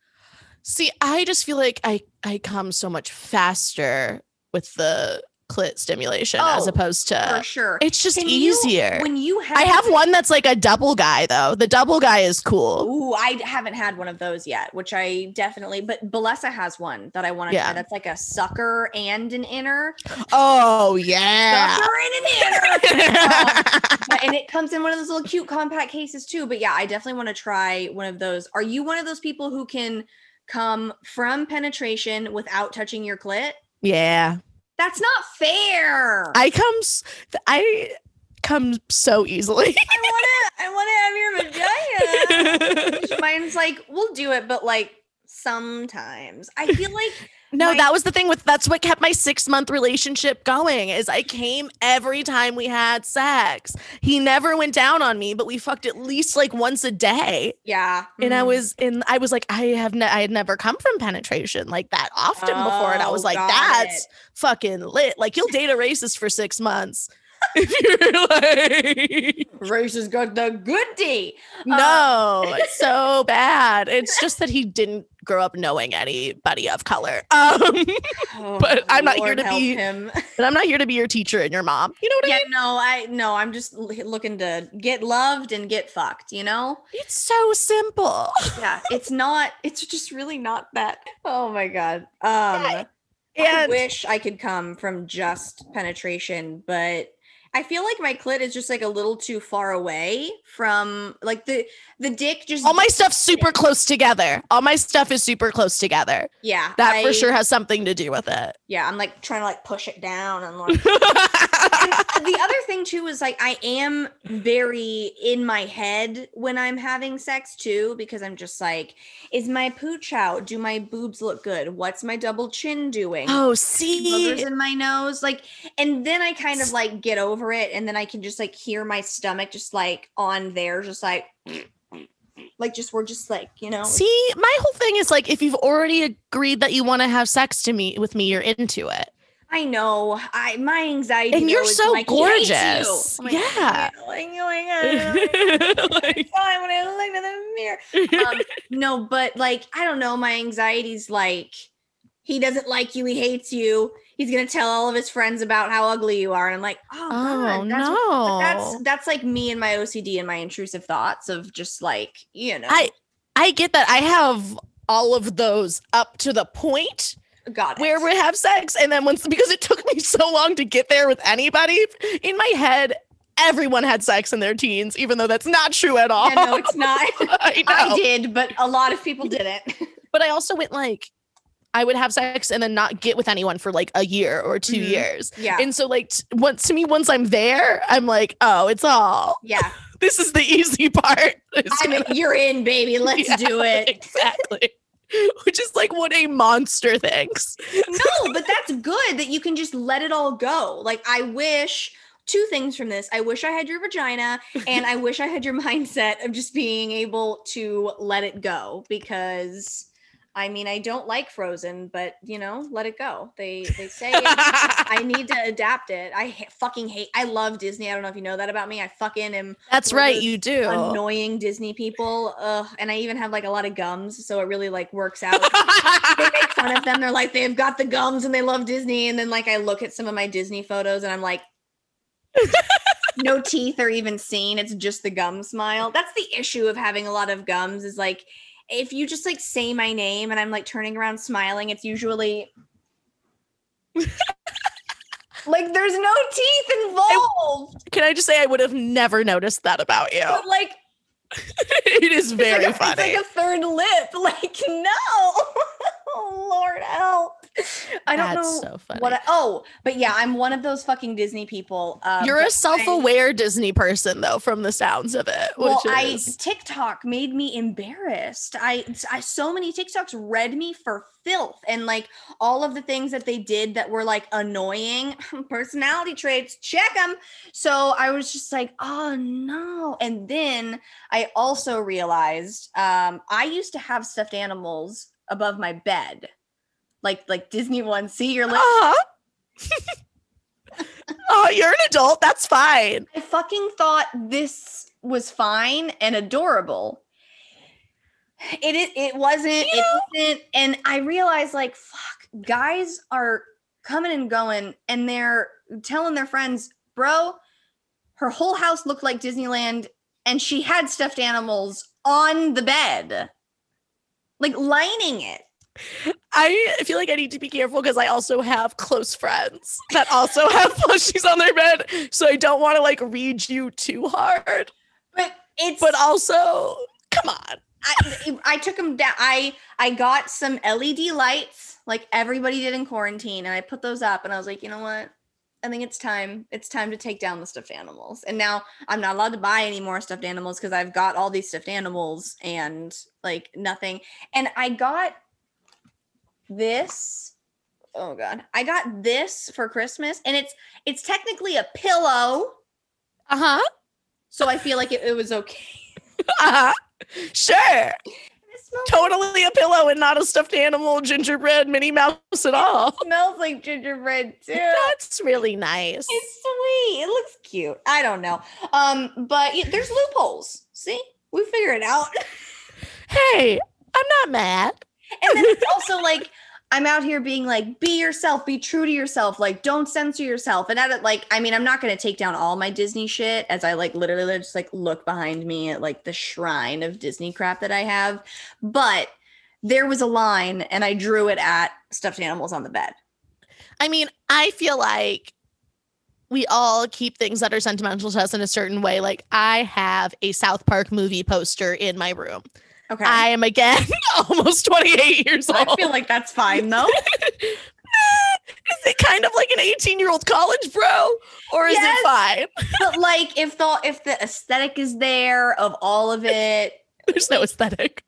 [SPEAKER 2] See, I just feel like I I come so much faster with the clit stimulation oh, as opposed to
[SPEAKER 1] for sure.
[SPEAKER 2] It's just Can easier.
[SPEAKER 1] You, when you
[SPEAKER 2] have I have one that's like a double guy though. The double guy is cool.
[SPEAKER 1] Ooh, I haven't had one of those yet, which I definitely but Bellesa has one that I want to yeah. try. That's like a sucker and an inner.
[SPEAKER 2] Oh yeah.
[SPEAKER 1] Sucker and an inner. um, and it comes in one of those little cute compact cases too. But yeah, I definitely want to try one of those. Are you one of those people who can come from penetration without touching your clit?
[SPEAKER 2] Yeah.
[SPEAKER 1] That's not fair.
[SPEAKER 2] I come I come so easily.
[SPEAKER 1] I want to I want to have your vagina. Mine's like we'll do it but like sometimes. I feel like
[SPEAKER 2] no, my- that was the thing with that's what kept my six month relationship going is I came every time we had sex. He never went down on me, but we fucked at least like once a day.
[SPEAKER 1] Yeah. Mm-hmm.
[SPEAKER 2] And I mm-hmm. was in I was like, I have ne- I had never come from penetration like that often oh, before. And I was oh, like, that's it. fucking lit. Like you'll date a racist for six months. if
[SPEAKER 1] you're like racist got the good D.
[SPEAKER 2] No, um, it's so bad. It's just that he didn't grow up knowing anybody of color. Um, oh, but I'm not here to be him. But I'm not here to be your teacher and your mom. You know what yeah, I mean?
[SPEAKER 1] No, I no. I'm just looking to get loved and get fucked. You know,
[SPEAKER 2] it's so simple.
[SPEAKER 1] Yeah, it's not. It's just really not that. Oh my god. Um, yeah. I wish I could come from just penetration, but I feel like my clit is just like a little too far away from like the the dick just
[SPEAKER 2] all my stuff's super close together. All my stuff is super close together.
[SPEAKER 1] Yeah.
[SPEAKER 2] That I, for sure has something to do with it.
[SPEAKER 1] Yeah, I'm like trying to like push it down and like the other thing too is like I am very in my head when I'm having sex too because I'm just like is my pooch out? Do my boobs look good? What's my double chin doing?
[SPEAKER 2] Oh, see.
[SPEAKER 1] Boogers in my nose like and then I kind of like get over it and then I can just like hear my stomach just like on there just like like just we're just like you know
[SPEAKER 2] see my whole thing is like if you've already agreed that you want to have sex to me with me you're into it
[SPEAKER 1] I know. I my anxiety.
[SPEAKER 2] And you're so like, gorgeous.
[SPEAKER 1] Like,
[SPEAKER 2] yeah.
[SPEAKER 1] Like, oh like, oh, when I look in the mirror. Um, no, but like I don't know. My anxiety's like he doesn't like you. He hates you he's gonna tell all of his friends about how ugly you are and i'm like oh,
[SPEAKER 2] oh
[SPEAKER 1] God,
[SPEAKER 2] that's no
[SPEAKER 1] that's that's like me and my ocd and my intrusive thoughts of just like you know
[SPEAKER 2] i i get that i have all of those up to the point
[SPEAKER 1] Got it.
[SPEAKER 2] where we have sex and then once because it took me so long to get there with anybody in my head everyone had sex in their teens even though that's not true at all
[SPEAKER 1] yeah, no it's not I, I did but a lot of people didn't
[SPEAKER 2] but i also went like I would have sex and then not get with anyone for like a year or 2 mm-hmm. years.
[SPEAKER 1] Yeah.
[SPEAKER 2] And so like t- once to me, once I'm there, I'm like, oh, it's all.
[SPEAKER 1] Yeah.
[SPEAKER 2] this is the easy part.
[SPEAKER 1] Gonna- you're in, baby. Let's yeah, do it.
[SPEAKER 2] Exactly. Which is like what a monster thinks.
[SPEAKER 1] no, but that's good that you can just let it all go. Like I wish two things from this. I wish I had your vagina and I wish I had your mindset of just being able to let it go because I mean, I don't like Frozen, but you know, let it go. They they say I need to adapt it. I ha- fucking hate. I love Disney. I don't know if you know that about me. I fucking am.
[SPEAKER 2] That's right, you do.
[SPEAKER 1] Annoying Disney people. Ugh, and I even have like a lot of gums, so it really like works out. they make fun of them. They're like they've got the gums and they love Disney, and then like I look at some of my Disney photos and I'm like. no teeth are even seen. It's just the gum smile. That's the issue of having a lot of gums is like if you just like say my name and I'm like turning around smiling, it's usually like there's no teeth involved.
[SPEAKER 2] I, can I just say I would have never noticed that about you?
[SPEAKER 1] But like
[SPEAKER 2] it is very
[SPEAKER 1] it's
[SPEAKER 2] like
[SPEAKER 1] a, funny. It's like a third lip. Like no. oh Lord help. I don't That's know so funny. what. I, oh, but yeah, I'm one of those fucking Disney people.
[SPEAKER 2] Uh, You're a self-aware I, Disney person, though, from the sounds of it.
[SPEAKER 1] Well, I TikTok made me embarrassed. I, I so many TikToks read me for filth, and like all of the things that they did that were like annoying personality traits. Check them. So I was just like, oh no. And then I also realized um, I used to have stuffed animals above my bed like like Disney ones. See, you're like, uh-huh.
[SPEAKER 2] oh, you're an adult. That's fine.
[SPEAKER 1] I fucking thought this was fine and adorable. It it, it wasn't. Yeah. It wasn't. And I realized, like, fuck, guys are coming and going, and they're telling their friends, bro, her whole house looked like Disneyland, and she had stuffed animals on the bed, like lining it.
[SPEAKER 2] I feel like I need to be careful because I also have close friends that also have plushies on their bed. So I don't want to like read you too hard.
[SPEAKER 1] But it's
[SPEAKER 2] but also come on.
[SPEAKER 1] I, I took them down. I I got some LED lights like everybody did in quarantine, and I put those up, and I was like, you know what? I think it's time. It's time to take down the stuffed animals. And now I'm not allowed to buy any more stuffed animals because I've got all these stuffed animals and like nothing. And I got this oh god i got this for christmas and it's it's technically a pillow.
[SPEAKER 2] Uh-huh.
[SPEAKER 1] So i feel like it, it was okay.
[SPEAKER 2] Uh-huh. Sure. Totally a pillow and not a stuffed animal gingerbread minnie mouse at all.
[SPEAKER 1] It smells like gingerbread too.
[SPEAKER 2] That's really nice.
[SPEAKER 1] It's sweet. It looks cute. I don't know. Um but yeah, there's loopholes. See? We figure it out.
[SPEAKER 2] Hey i'm not mad
[SPEAKER 1] and then it's also like I'm out here being like, be yourself, be true to yourself, like don't censor yourself. And at it, like, I mean, I'm not gonna take down all my Disney shit as I like literally just like look behind me at like the shrine of Disney crap that I have. But there was a line and I drew it at stuffed animals on the bed.
[SPEAKER 2] I mean, I feel like we all keep things that are sentimental to us in a certain way. Like I have a South Park movie poster in my room. Okay. I am again almost 28 years old.
[SPEAKER 1] I feel like that's fine though.
[SPEAKER 2] is it kind of like an 18 year old college bro or is yes, it fine
[SPEAKER 1] but like if the if the aesthetic is there of all of it
[SPEAKER 2] there's no aesthetic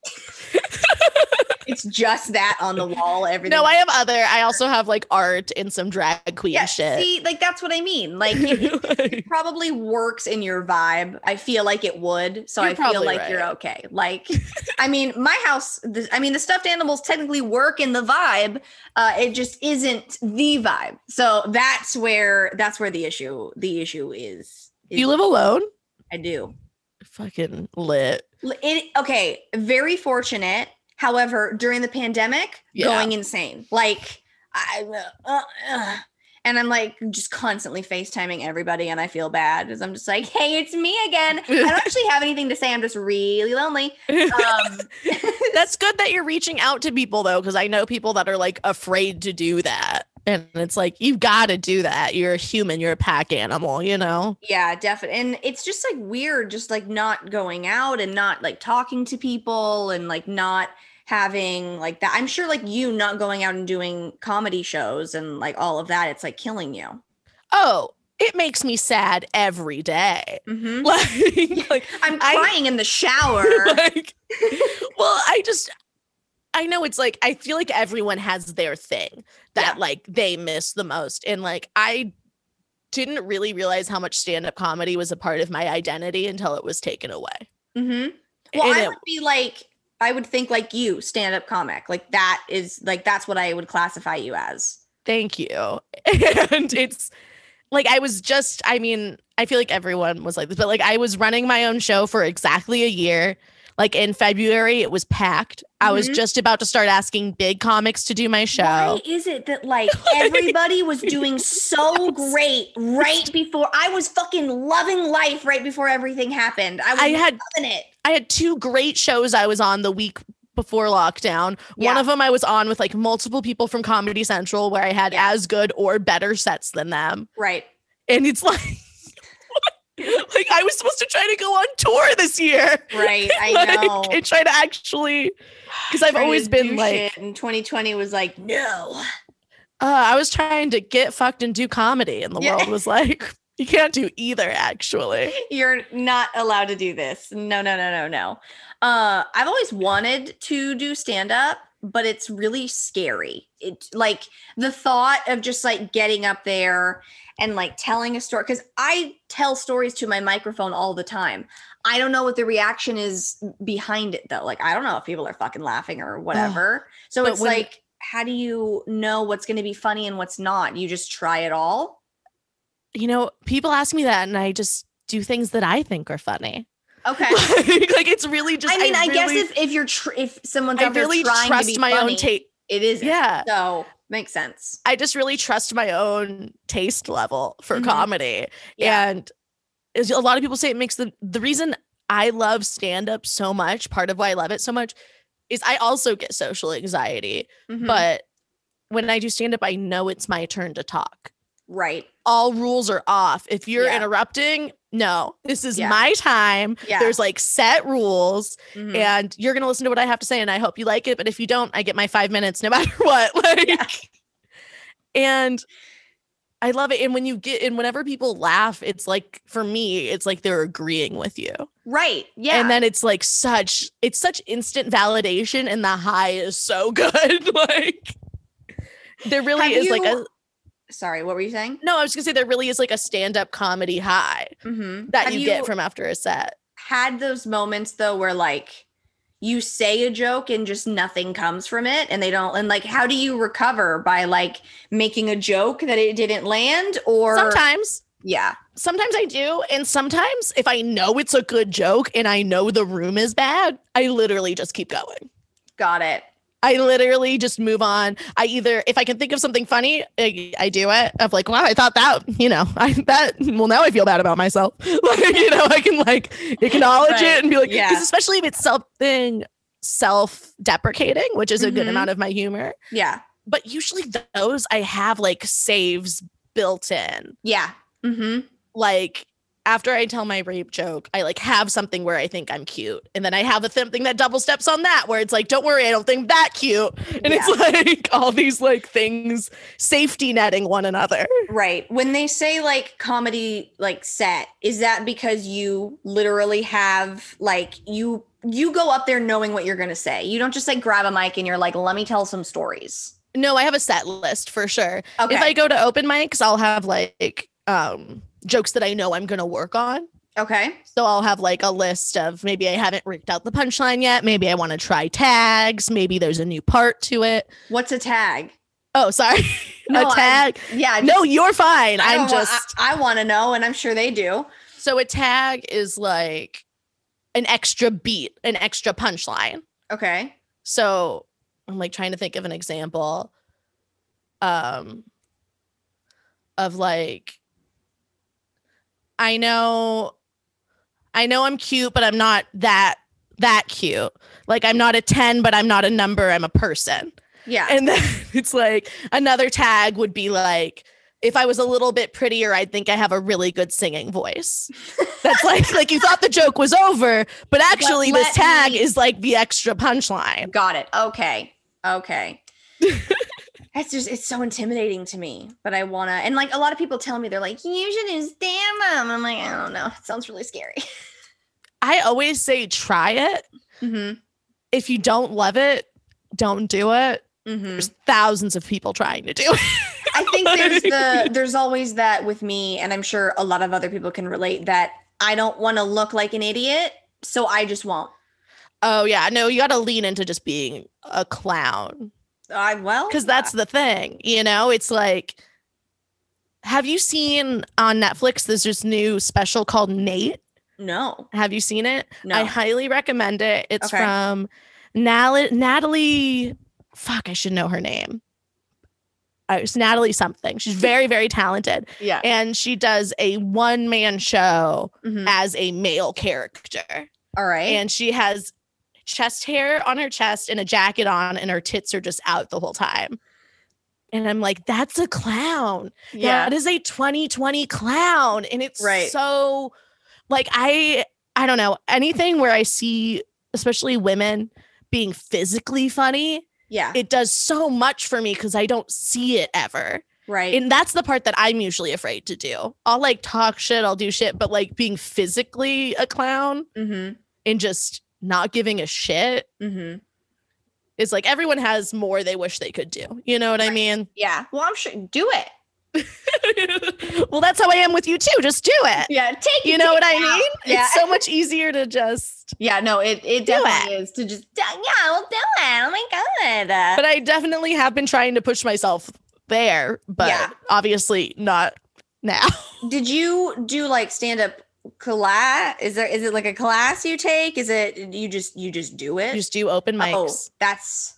[SPEAKER 1] it's just that on the wall. Everything.
[SPEAKER 2] No, I have other. I also have like art and some drag queen yeah, shit.
[SPEAKER 1] See, like that's what I mean. Like it, it, probably works in your vibe. I feel like it would. So you're I feel like right. you're okay. Like, I mean, my house. The, I mean, the stuffed animals technically work in the vibe. Uh, it just isn't the vibe. So that's where that's where the issue the issue is.
[SPEAKER 2] is you live alone?
[SPEAKER 1] I do.
[SPEAKER 2] Fucking lit.
[SPEAKER 1] It, okay, very fortunate. However, during the pandemic, yeah. going insane. Like I uh, uh, and I'm like just constantly FaceTiming everybody and I feel bad because I'm just like, hey, it's me again. I don't actually have anything to say. I'm just really lonely. Um,
[SPEAKER 2] That's good that you're reaching out to people though, because I know people that are like afraid to do that. And it's like, you've got to do that. You're a human, you're a pack animal, you know?
[SPEAKER 1] Yeah, definitely. And it's just like weird, just like not going out and not like talking to people and like not having like that. I'm sure like you not going out and doing comedy shows and like all of that, it's like killing you.
[SPEAKER 2] Oh, it makes me sad every day.
[SPEAKER 1] Mm-hmm. Like, like, I'm crying I, in the shower. Like,
[SPEAKER 2] well, I just I know it's like I feel like everyone has their thing that yeah. like they miss the most. And like I didn't really realize how much stand-up comedy was a part of my identity until it was taken away.
[SPEAKER 1] Mm-hmm. Well, and I it, would be like I would think like you, stand up comic. Like that is like that's what I would classify you as.
[SPEAKER 2] Thank you. and it's like I was just, I mean, I feel like everyone was like this, but like I was running my own show for exactly a year. Like in February, it was packed. I was mm-hmm. just about to start asking big comics to do my show. Why
[SPEAKER 1] is it that like everybody was doing so great right before I was fucking loving life right before everything happened? I was I had, loving it.
[SPEAKER 2] I had two great shows I was on the week before lockdown.
[SPEAKER 1] Yeah.
[SPEAKER 2] One of them I was on with like multiple people from Comedy Central where I had
[SPEAKER 1] Yeah.
[SPEAKER 2] as good or better sets than them.
[SPEAKER 1] Right.
[SPEAKER 2] And it's like like I was supposed to try to go on tour this year.
[SPEAKER 1] Right. I
[SPEAKER 2] like,
[SPEAKER 1] know.
[SPEAKER 2] and try to actually because I've always been like
[SPEAKER 1] and 2020 was like, no.
[SPEAKER 2] uh, I was trying to get fucked and do comedy, and the
[SPEAKER 1] Yeah.
[SPEAKER 2] world was like, you can't do either, actually.
[SPEAKER 1] You're not allowed to do this. No, no, no, no, no. Uh, I've always wanted to do stand up, but it's really scary. It like the thought of just like getting up there and like telling a story because I tell stories to my microphone all the time. I don't know what the reaction is behind it though. Like I don't know if people are fucking laughing or whatever. so it's like how do you know what's going to be funny and what's not? You just try it all.
[SPEAKER 2] You know, people ask me that, and I just do things that I think are funny.
[SPEAKER 1] Okay.
[SPEAKER 2] like it's really just.
[SPEAKER 1] I mean, I, guess
[SPEAKER 2] really-
[SPEAKER 1] if, if you're tr- if someone's
[SPEAKER 2] I
[SPEAKER 1] out there
[SPEAKER 2] really
[SPEAKER 1] trying
[SPEAKER 2] trust
[SPEAKER 1] to be
[SPEAKER 2] my
[SPEAKER 1] funny,
[SPEAKER 2] own taste.
[SPEAKER 1] it is
[SPEAKER 2] Yeah.
[SPEAKER 1] So makes sense.
[SPEAKER 2] I just really trust my own taste level for
[SPEAKER 1] Mhm.
[SPEAKER 2] comedy.
[SPEAKER 1] Yeah.
[SPEAKER 2] And is a lot of people say it makes the the reason I love stand up so much, part of why I love it so much is I also get social anxiety,
[SPEAKER 1] Mhm.
[SPEAKER 2] but when I do stand up I know it's my turn to talk.
[SPEAKER 1] right.
[SPEAKER 2] All rules are off. If you're
[SPEAKER 1] Yeah.
[SPEAKER 2] interrupting, no. This is
[SPEAKER 1] Yeah.
[SPEAKER 2] my time.
[SPEAKER 1] Yeah.
[SPEAKER 2] There's like set rules
[SPEAKER 1] Mhm.
[SPEAKER 2] and you're going to listen to what I have to say and I hope you like it, but if you don't, I get my 5 minutes no matter what. Like and I love it. And when you get and whenever people laugh, it's like for me, it's like they're agreeing with you.
[SPEAKER 1] Right. Yeah.
[SPEAKER 2] And then it's like such it's such instant validation and the high is so good. like there really
[SPEAKER 1] Have
[SPEAKER 2] is like a
[SPEAKER 1] you- Sorry, what were you saying?
[SPEAKER 2] no, I was gonna say there really is like a stand-up comedy high
[SPEAKER 1] Mm-hmm.
[SPEAKER 2] that you, get from after a set.
[SPEAKER 1] had those moments though where like you say a joke and just nothing comes from it and they don't and like how do you recover by like making a joke that it didn't land or
[SPEAKER 2] Sometimes
[SPEAKER 1] yeah
[SPEAKER 2] sometimes I do. And sometimes if I know it's a good joke and I know the room is bad, I literally just keep going.
[SPEAKER 1] got it
[SPEAKER 2] I literally just move on. I either, if I can think of something funny, I, I do it. I'm like, wow, I thought that, you know, I that. Well, now I feel bad about myself. like, you know, I can like acknowledge
[SPEAKER 1] Right.
[SPEAKER 2] it and be like,
[SPEAKER 1] Yeah.
[SPEAKER 2] especially if it's something self-deprecating, which is a good
[SPEAKER 1] Mhm.
[SPEAKER 2] amount of my humor.
[SPEAKER 1] yeah
[SPEAKER 2] But usually those I have like saves built in.
[SPEAKER 1] yeah mm-hmm
[SPEAKER 2] Like after I tell my rape joke, I like have something where I think I'm cute. And then I have a th- thing that double steps on that where it's like, don't worry, I don't think that cute. And it's like all these like things safety netting one another.
[SPEAKER 1] Right. When they say like comedy like set, is that because you literally have like you you go up there knowing what you're going to say. You don't just like grab a mic and you're like, "Let me tell some stories."
[SPEAKER 2] No, I have a set list for sure.
[SPEAKER 1] Okay.
[SPEAKER 2] If I go to open mics, I'll have like um jokes that I know I'm gonna work on.
[SPEAKER 1] okay.
[SPEAKER 2] So I'll have like a list of maybe I haven't rigged out the punchline yet. Maybe I want to try tags. Maybe there's a new part to it.
[SPEAKER 1] What's a tag?
[SPEAKER 2] Oh, sorry.
[SPEAKER 1] No,
[SPEAKER 2] a
[SPEAKER 1] I-
[SPEAKER 2] tag.
[SPEAKER 1] Yeah.
[SPEAKER 2] no, you're fine.
[SPEAKER 1] I wa-
[SPEAKER 2] just
[SPEAKER 1] I, want to know and I'm sure they do.
[SPEAKER 2] so a tag is like an extra beat, an extra punchline.
[SPEAKER 1] Okay.
[SPEAKER 2] So I'm like trying to think of an example um of like I know I know I'm cute, but I'm not that that cute. Like I'm not a 10, but I'm not a number, I'm a person.
[SPEAKER 1] Yeah.
[SPEAKER 2] And then it's like another tag would be like if I was a little bit prettier, I'd think I have a really good singing voice. That's like like you thought the joke was over, but actually this
[SPEAKER 1] let
[SPEAKER 2] tag
[SPEAKER 1] me-
[SPEAKER 2] is like the extra punchline.
[SPEAKER 1] Got it. Okay. Okay. It's just it's so intimidating to me, but I wanna and like a lot of people tell me they're like, you should do stand up. I'm like, I don't know. It sounds really scary.
[SPEAKER 2] I always say try it.
[SPEAKER 1] Mm-hmm.
[SPEAKER 2] If you don't love it, don't do it.
[SPEAKER 1] Mm-hmm.
[SPEAKER 2] There's thousands of people trying to do it.
[SPEAKER 1] I think there's the there's always that with me, and I'm sure a lot of other people can relate that I don't want to look like an idiot, so I just won't.
[SPEAKER 2] Oh yeah, no, you got to lean into just being a clown
[SPEAKER 1] I well
[SPEAKER 2] because that's the thing. You know, it's like, have you seen on Netflix? There's this new special called Nate.
[SPEAKER 1] no,
[SPEAKER 2] Have you seen it?
[SPEAKER 1] no.
[SPEAKER 2] I highly recommend it. It's
[SPEAKER 1] Okay.
[SPEAKER 2] from Natalie, Natalie. Fuck, I should know her name. Uh, it's Natalie something. She's very, very talented,
[SPEAKER 1] yeah.
[SPEAKER 2] and she does a one man show
[SPEAKER 1] Mhm.
[SPEAKER 2] as a male character,
[SPEAKER 1] All right.
[SPEAKER 2] and she has chest hair on her chest and a jacket on, and her tits are just out the whole time. And I'm like, that's a clown. Yeah. That is a 2020 clown. And it's right. so like I I don't know, anything where I see especially women being physically funny.
[SPEAKER 1] Yeah.
[SPEAKER 2] It does so much for me because I don't see it ever.
[SPEAKER 1] Right.
[SPEAKER 2] And that's the part that I'm usually afraid to do. I'll like talk shit, I'll do shit, but like being physically a clown
[SPEAKER 1] mm-hmm.
[SPEAKER 2] and just not giving a shit
[SPEAKER 1] mm-hmm.
[SPEAKER 2] is like everyone has more they wish they could do. You know what right. I mean?
[SPEAKER 1] Yeah. Well, I'm sure do it.
[SPEAKER 2] well, that's how I am with you too. Just do it.
[SPEAKER 1] Yeah, take
[SPEAKER 2] You know what I mean? Yeah. It's so much easier to just
[SPEAKER 1] Yeah, no, it it definitely it. is to just yeah, we'll do it. Oh my god.
[SPEAKER 2] But I definitely have been trying to push myself there, but yeah. obviously not now.
[SPEAKER 1] Did you do like stand up class? Is there is it like a class you take? Is it you just you just do it?
[SPEAKER 2] You just do open mics. Oh,
[SPEAKER 1] that's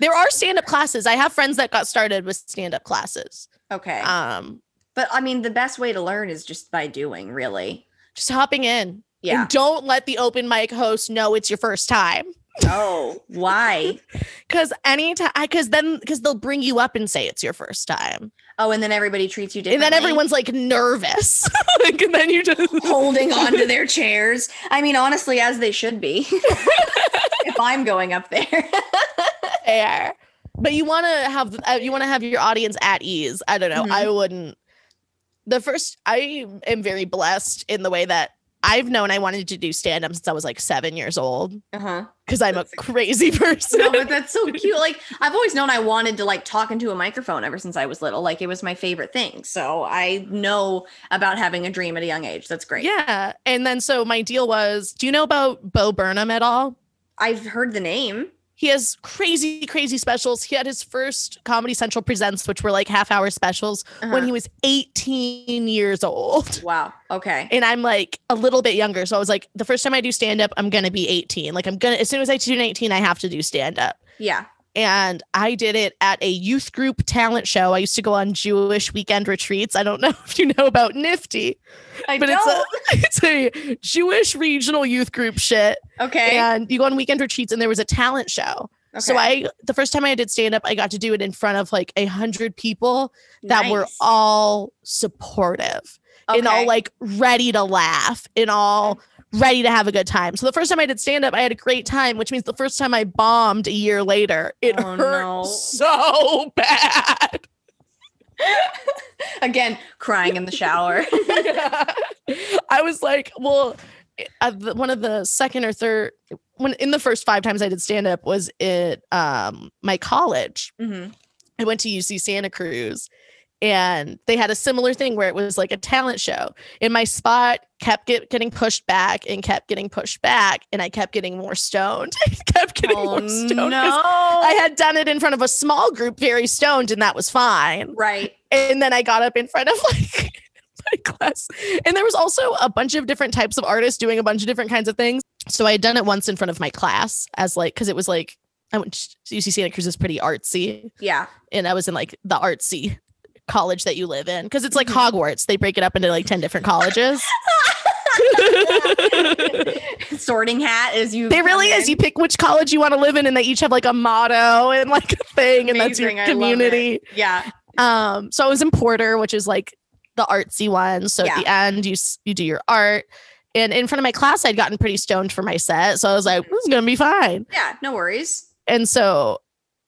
[SPEAKER 2] there are stand up classes. I have friends that got started with stand up classes.
[SPEAKER 1] Okay.
[SPEAKER 2] Um,
[SPEAKER 1] but I mean, the best way to learn is just by doing, really.
[SPEAKER 2] Just hopping in.
[SPEAKER 1] Yeah.
[SPEAKER 2] And don't let the open mic host know it's your first time.
[SPEAKER 1] Oh, why?
[SPEAKER 2] Because anytime, because then, because they'll bring you up and say it's your first time.
[SPEAKER 1] Oh, and then everybody treats you differently.
[SPEAKER 2] And then everyone's like nervous. like, and then you just
[SPEAKER 1] holding on to their chairs. I mean, honestly, as they should be. if I'm going up there.
[SPEAKER 2] Fair but you want to have uh, you want to have your audience at ease. I don't know. Mm-hmm. I wouldn't. The first, I am very blessed in the way that I've known I wanted to do stand up since I was like seven years old.
[SPEAKER 1] Uh huh.
[SPEAKER 2] Because I'm that's a crazy person.
[SPEAKER 1] No, but that's so cute. Like I've always known I wanted to like talk into a microphone ever since I was little. Like it was my favorite thing. So I know about having a dream at a young age. That's great.
[SPEAKER 2] Yeah. And then so my deal was, do you know about Bo Burnham at all?
[SPEAKER 1] I've heard the name.
[SPEAKER 2] He has crazy, crazy specials. He had his first Comedy Central Presents, which were like half hour specials uh-huh. when he was 18 years old.
[SPEAKER 1] Wow. Okay.
[SPEAKER 2] And I'm like a little bit younger. So I was like, the first time I do stand up, I'm going to be 18. Like, I'm going to, as soon as I turn 18, I have to do stand up.
[SPEAKER 1] Yeah
[SPEAKER 2] and I did it at a youth group talent show. I used to go on Jewish weekend retreats. I don't know if you know about NFTY,
[SPEAKER 1] I
[SPEAKER 2] but
[SPEAKER 1] don't.
[SPEAKER 2] it's a it's a Jewish regional youth group shit.
[SPEAKER 1] Okay,
[SPEAKER 2] and you go on weekend retreats, and there was a talent show. Okay. So I the first time I did stand up, I got to do it in front of like a hundred people that nice. were all supportive okay. and all like ready to laugh and all mm. Ready to have a good time. So the first time I did stand up, I had a great time, which means the first time I bombed a year later, it oh, hurt no. so bad.
[SPEAKER 1] Again, crying in the shower.
[SPEAKER 2] yeah. I was like, well, one of the second or third when in the first five times I did stand up was at um, my college.
[SPEAKER 1] Mm-hmm.
[SPEAKER 2] I went to UC Santa Cruz and they had a similar thing where it was like a talent show and my spot kept get, getting pushed back and kept getting pushed back and i kept getting more stoned kept getting oh, more stoned
[SPEAKER 1] no.
[SPEAKER 2] i had done it in front of a small group very stoned and that was fine
[SPEAKER 1] right
[SPEAKER 2] and then i got up in front of like my class and there was also a bunch of different types of artists doing a bunch of different kinds of things so i had done it once in front of my class as like because it was like I went to UC Santa Cruz is pretty artsy.
[SPEAKER 1] Yeah.
[SPEAKER 2] And I was in like the artsy college that you live in because it's like mm-hmm. Hogwarts. They break it up into like 10 different colleges.
[SPEAKER 1] Sorting hat as you
[SPEAKER 2] They really is. You pick which college you want to live in and they each have like a motto and like a thing Amazing. and that's your community.
[SPEAKER 1] Yeah.
[SPEAKER 2] Um so I was in Porter, which is like the artsy one. So yeah. at the end you you do your art. And in front of my class, I'd gotten pretty stoned for my set. So I was like, this is going to be fine.
[SPEAKER 1] Yeah, no worries.
[SPEAKER 2] And so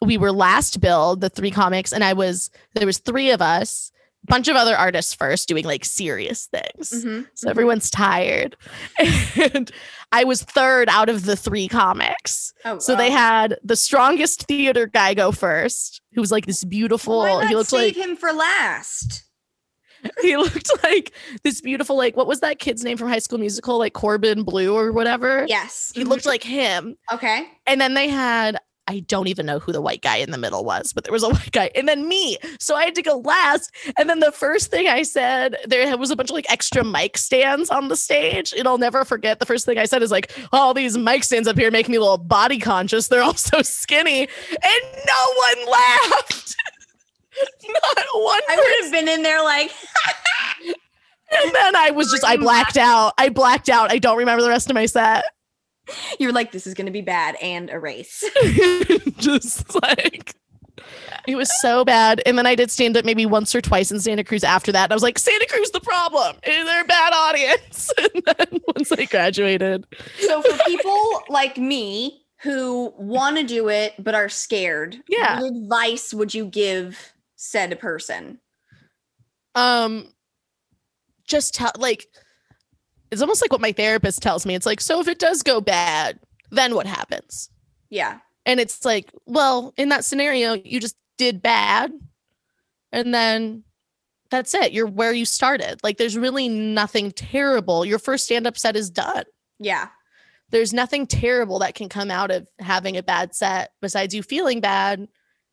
[SPEAKER 2] we were last billed the three comics and i was there was three of us bunch of other artists first doing like serious things.
[SPEAKER 1] Mm-hmm.
[SPEAKER 2] so mm-hmm. everyone's tired. And i was third out of the three comics.
[SPEAKER 1] Oh,
[SPEAKER 2] so they had the strongest theater guy go first who was like this beautiful
[SPEAKER 1] Why not
[SPEAKER 2] he looked
[SPEAKER 1] save
[SPEAKER 2] like
[SPEAKER 1] him for last?
[SPEAKER 2] he looked like this beautiful like what was that kid's name from high school musical like corbin bleu or whatever?
[SPEAKER 1] Yes
[SPEAKER 2] he mm-hmm. looked like him.
[SPEAKER 1] Okay.
[SPEAKER 2] And then they had I don't even know who the white guy in the middle was, but there was a white guy and then me. So I had to go last. And then the first thing I said, there was a bunch of like extra mic stands on the stage. And I'll never forget the first thing I said is like, all these mic stands up here make me a little body conscious. They're all so skinny. And no one laughed. Not one.
[SPEAKER 1] I would have been in there like,
[SPEAKER 2] and then I was just, I blacked out. I blacked out. I don't remember the rest of my set.
[SPEAKER 1] You're like, this is gonna be bad and erase.
[SPEAKER 2] just like it was so bad. And then I did stand up maybe once or twice in Santa Cruz after that. And I was like, Santa Cruz, the problem. They're a bad audience. And then once I graduated.
[SPEAKER 1] So for people like me who want to do it but are scared,
[SPEAKER 2] yeah.
[SPEAKER 1] what advice would you give said person?
[SPEAKER 2] Um just tell like it's almost like what my therapist tells me. It's like, so if it does go bad, then what happens?
[SPEAKER 1] Yeah.
[SPEAKER 2] And it's like, well, in that scenario, you just did bad. And then that's it. You're where you started. Like there's really nothing terrible. Your first stand up set is done.
[SPEAKER 1] Yeah.
[SPEAKER 2] There's nothing terrible that can come out of having a bad set besides you feeling bad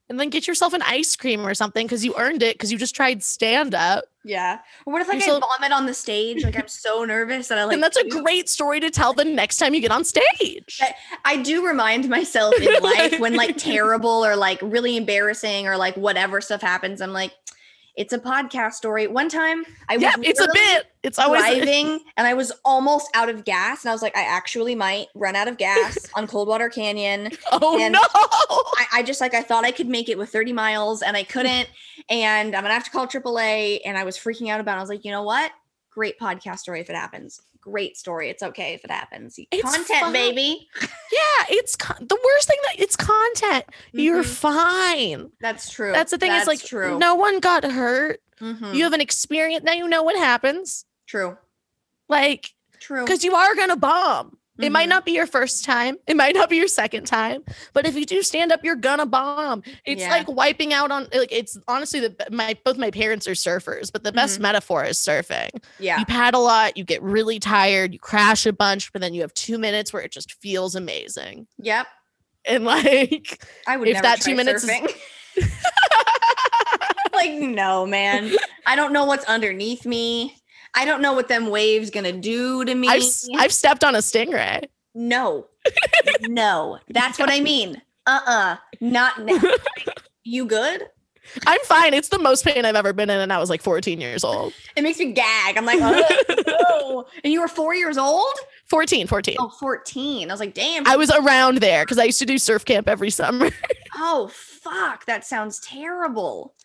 [SPEAKER 2] and then get yourself an ice cream or something because you earned it because you just tried stand up.
[SPEAKER 1] Yeah. What if like so, I vomit on the stage? Like I'm so nervous that I like.
[SPEAKER 2] And that's a great story to tell the next time you get on stage.
[SPEAKER 1] I, I do remind myself in life when like terrible or like really embarrassing or like whatever stuff happens. I'm like, it's a podcast story. One time I was
[SPEAKER 2] yeah, it's a bit. It's always
[SPEAKER 1] driving and I was almost out of gas. And I was like, I actually might run out of gas on Coldwater Canyon.
[SPEAKER 2] Oh
[SPEAKER 1] and
[SPEAKER 2] no.
[SPEAKER 1] I, I, just like I thought I could make it with 30 miles and I couldn't. And I'm gonna have to call AAA. And I was freaking out about it. I was like, you know what? Great podcast story if it happens great story. It's okay if it happens. It's content, fun. baby.
[SPEAKER 2] Yeah, it's con- the worst thing that it's content. Mm-hmm. You're fine.
[SPEAKER 1] That's true.
[SPEAKER 2] That's the thing.
[SPEAKER 1] That's
[SPEAKER 2] is like
[SPEAKER 1] true.
[SPEAKER 2] No one got hurt.
[SPEAKER 1] Mm-hmm.
[SPEAKER 2] You have an experience now. You know what happens.
[SPEAKER 1] True.
[SPEAKER 2] Like
[SPEAKER 1] true
[SPEAKER 2] because you are gonna bomb. Mm-hmm. It might mm-hmm. not be your first time. It might not be your second time. But if you do stand up, you're gonna bomb. It's yeah. like wiping out on like it's honestly the my both my parents are surfers, but the best mm-hmm. metaphor is surfing.
[SPEAKER 1] Yeah.
[SPEAKER 2] You paddle a lot, you get really tired, you crash a bunch, but then you have two minutes where it just feels amazing.
[SPEAKER 1] Yep.
[SPEAKER 2] And like
[SPEAKER 1] I would if that two minutes surfing. is like no man. I don't know what's underneath me. I don't know what them waves gonna do to me.
[SPEAKER 2] I've, I've stepped on a stingray.
[SPEAKER 1] No, no, that's what I mean. Uh uh-uh, uh not now. you good?
[SPEAKER 2] I'm fine. It's the most pain I've ever been in, and I was like 14 years old.
[SPEAKER 1] It makes me gag. I'm like, oh. And you were four years old?
[SPEAKER 2] 14, 14.
[SPEAKER 1] Oh, 14. I was like, damn.
[SPEAKER 2] I was around there because I used to do surf camp every summer.
[SPEAKER 1] oh, fuck. That sounds terrible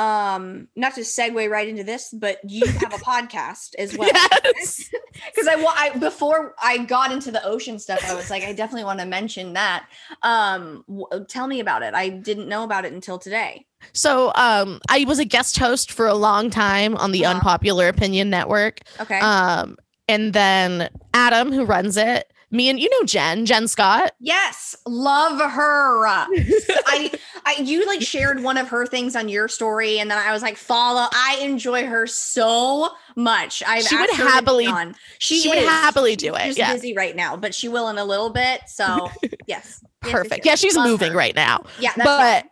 [SPEAKER 1] um not to segue right into this but you have a podcast as well. Because yes. I, I before i got into the ocean stuff i was like i definitely want to mention that. Um w- tell me about it. I didn't know about it until today.
[SPEAKER 2] So um i was a guest host for a long time on the uh-huh. unpopular opinion network.
[SPEAKER 1] Okay.
[SPEAKER 2] Um and then adam who runs it me and you know Jen, Jen Scott.
[SPEAKER 1] Yes, love her. I, I, you like shared one of her things on your story, and then I was like, follow. I enjoy her so much. I
[SPEAKER 2] she would happily on.
[SPEAKER 1] She,
[SPEAKER 2] she would happily do it.
[SPEAKER 1] She's
[SPEAKER 2] yeah.
[SPEAKER 1] busy right now, but she will in a little bit. So yes,
[SPEAKER 2] perfect. Yeah, she's love moving her. right now.
[SPEAKER 1] Yeah,
[SPEAKER 2] but.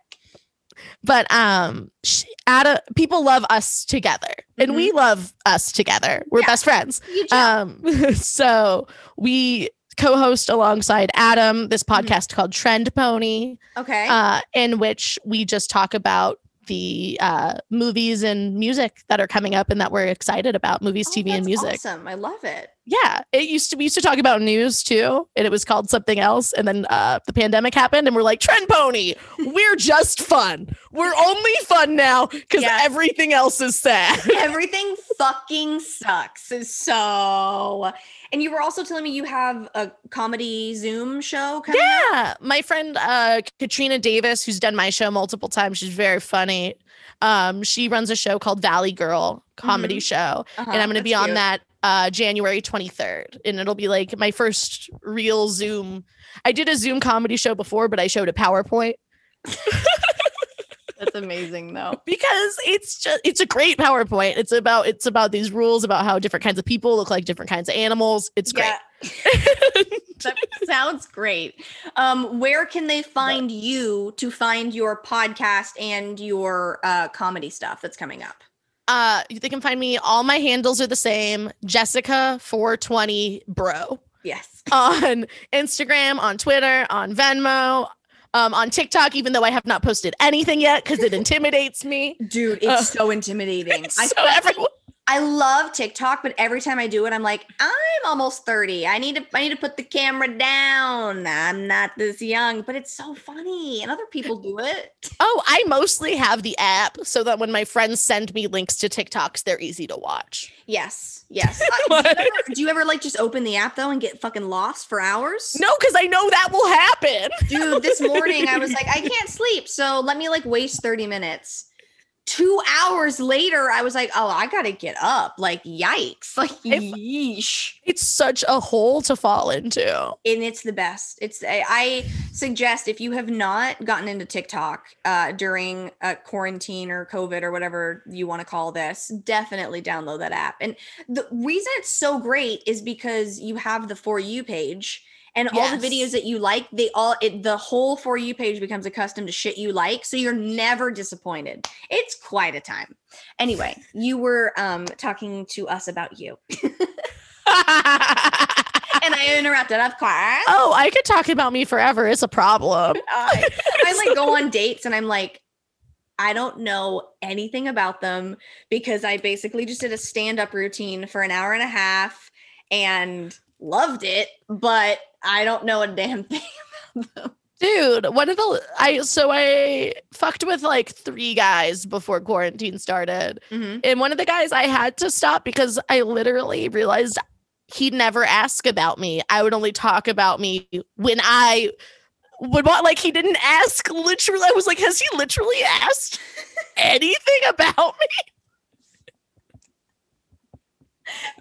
[SPEAKER 2] But um, she, a, people love us together, mm-hmm. and we mm-hmm. love us together. We're yeah. best friends. Um, so we co-host alongside Adam this mm-hmm. podcast mm-hmm. called Trend Pony.
[SPEAKER 1] Okay.
[SPEAKER 2] Uh, in which we just talk about the uh, movies and music that are coming up and that we're excited about movies, oh, TV, and music.
[SPEAKER 1] Awesome. I love it.
[SPEAKER 2] Yeah. It used to we used to talk about news too, and it was called something else. And then uh, the pandemic happened and we're like, Trend Pony, we're just fun. We're only fun now because yes. everything else is sad.
[SPEAKER 1] everything fucking sucks. So and you were also telling me you have a comedy Zoom show
[SPEAKER 2] Yeah. Out? My friend uh, Katrina Davis, who's done my show multiple times, she's very funny. Um, she runs a show called Valley Girl comedy mm-hmm. show. Uh-huh, and I'm gonna be on cute. that uh January 23rd. And it'll be like my first real Zoom. I did a Zoom comedy show before, but I showed a PowerPoint.
[SPEAKER 1] That's amazing though.
[SPEAKER 2] because it's just it's a great PowerPoint. It's about it's about these rules about how different kinds of people look like different kinds of animals. It's great.
[SPEAKER 1] that sounds great. Um, where can they find you to find your podcast and your uh, comedy stuff that's coming up?
[SPEAKER 2] Uh, they can find me. All my handles are the same. Jessica 420 bro.
[SPEAKER 1] Yes.
[SPEAKER 2] on Instagram, on Twitter, on Venmo, um, on TikTok, even though I have not posted anything yet because it intimidates me.
[SPEAKER 1] Dude, it's uh, so intimidating.
[SPEAKER 2] It's I so everyone.
[SPEAKER 1] I love TikTok, but every time I do it, I'm like, I'm almost 30. I need to I need to put the camera down. I'm not this young, but it's so funny. And other people do it.
[SPEAKER 2] Oh, I mostly have the app so that when my friends send me links to TikToks, they're easy to watch.
[SPEAKER 1] Yes. Yes. Uh, do, you ever, do, you ever, like just open the app though and get fucking lost for hours?
[SPEAKER 2] No, because I know that will happen.
[SPEAKER 1] Dude, this morning I was like, I can't sleep. So let me like waste 30 minutes two hours later, I was like, oh, I gotta get up. Like, yikes. Like, yeesh.
[SPEAKER 2] It's such a hole to fall into.
[SPEAKER 1] And it's the best. It's I suggest if you have not gotten into TikTok uh, during a quarantine or COVID or whatever you want to call this, definitely download that app. And the reason it's so great is because you have the for you page and yes. all the videos that you like they all it, the whole for you page becomes accustomed to shit you like so you're never disappointed it's quite a time anyway you were um talking to us about you and I interrupted, of course.
[SPEAKER 2] Oh, I could talk about me forever. It's a problem.
[SPEAKER 1] I, I like go on dates and I'm like, I don't know anything about them because I basically just did a stand up routine for an hour and a half and loved it, but I don't know a damn thing about them.
[SPEAKER 2] Dude, one of the I so I fucked with like three guys before quarantine started. Mm-hmm. And one of the guys I had to stop because I literally realized he'd never ask about me. I would only talk about me when I would want like he didn't ask literally I was like, has he literally asked anything about me?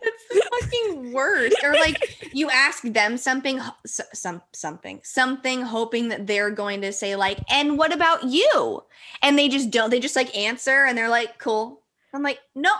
[SPEAKER 1] That's the fucking worst. Or like you ask them something, some something, something, hoping that they're going to say like, "And what about you?" And they just don't. They just like answer, and they're like, "Cool." I'm like, "No,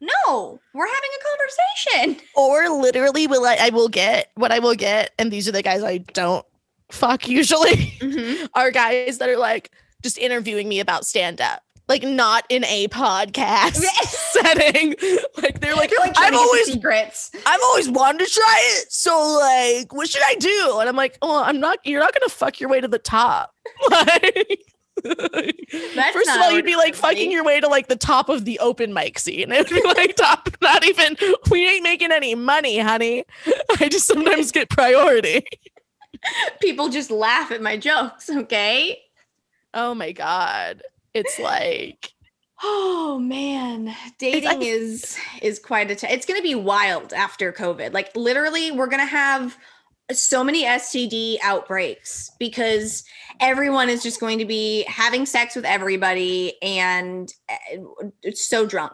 [SPEAKER 1] no, we're having a conversation."
[SPEAKER 2] Or literally, will I? I will get what I will get, and these are the guys I don't fuck usually. Mm-hmm. are guys that are like just interviewing me about stand up like not in a podcast setting. Like they're like, like I've always secrets. I've always wanted to try it. So like, what should I do? And I'm like, oh, I'm not. You're not gonna fuck your way to the top. Like. First of all, you'd be like fucking your way to like the top of the open mic scene. It'd be like top, not even. We ain't making any money, honey. I just sometimes get priority.
[SPEAKER 1] People just laugh at my jokes. Okay.
[SPEAKER 2] Oh my god it's like
[SPEAKER 1] oh man. Dating is is quite a t- it's going to be wild after covid. Like literally we're going to have so many std outbreaks because everyone is just going to be having sex with everybody and eh, it's so drunk.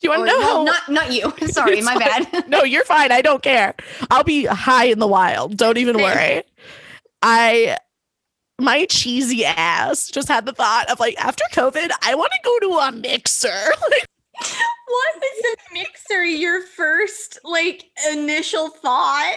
[SPEAKER 2] Do you want to know how
[SPEAKER 1] not not you. Sorry my bad.
[SPEAKER 2] No you're fine. I don't care. I'll be high in the wild. Don't even worry. I my cheesy ass just had the thought of like after COVID, I want to go to a mixer. like,
[SPEAKER 1] what was a mixer your first like initial thought?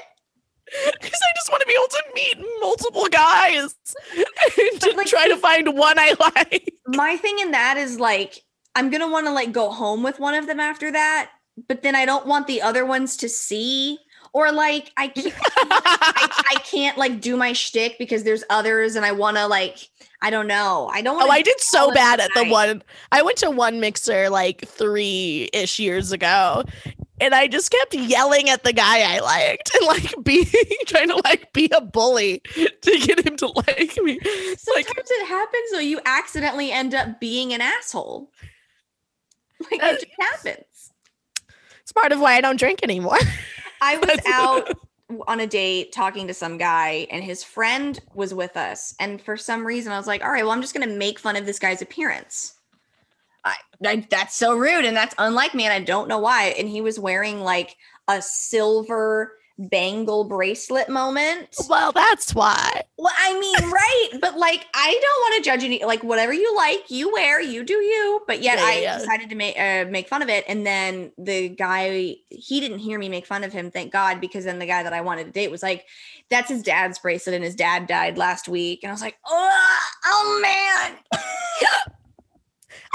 [SPEAKER 2] Because I just want to be able to meet multiple guys and to like, try to find one I like.
[SPEAKER 1] My thing in that is like I'm gonna want to like go home with one of them after that, but then I don't want the other ones to see or like I can't, I, I, can't like do my shtick because there's others and I want to like I don't know I don't.
[SPEAKER 2] Oh, I did so bad at the one. I went to one mixer like three ish years ago, and I just kept yelling at the guy I liked and like being trying to like be a bully to get him to like me.
[SPEAKER 1] Sometimes like, it happens though. You accidentally end up being an asshole. Like it just happens.
[SPEAKER 2] It's part of why I don't drink anymore.
[SPEAKER 1] I was out on a date talking to some guy and his friend was with us. And for some reason, I was like, all right, well, I'm just going to make fun of this guy's appearance. I, I, that's so rude and that's unlike me. And I don't know why. And he was wearing like a silver bangle bracelet moment.
[SPEAKER 2] Well, that's why.
[SPEAKER 1] Well, I mean, right. but like, I don't want to judge any, like, whatever you like, you wear, you do you. But yet yeah, I yeah. decided to make, uh, make fun of it. And then the guy, he didn't hear me make fun of him, thank God, because then the guy that I wanted to date was like, that's his dad's bracelet and his dad died last week. And I was like, oh, oh man.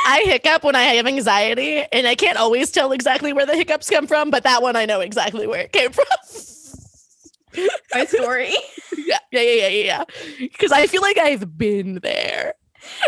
[SPEAKER 2] I hiccup when I have anxiety, and I can't always tell exactly where the hiccups come from, but that one I know exactly where it came from.
[SPEAKER 1] My story.
[SPEAKER 2] yeah, yeah, yeah, yeah, yeah. Because I feel like I've been there.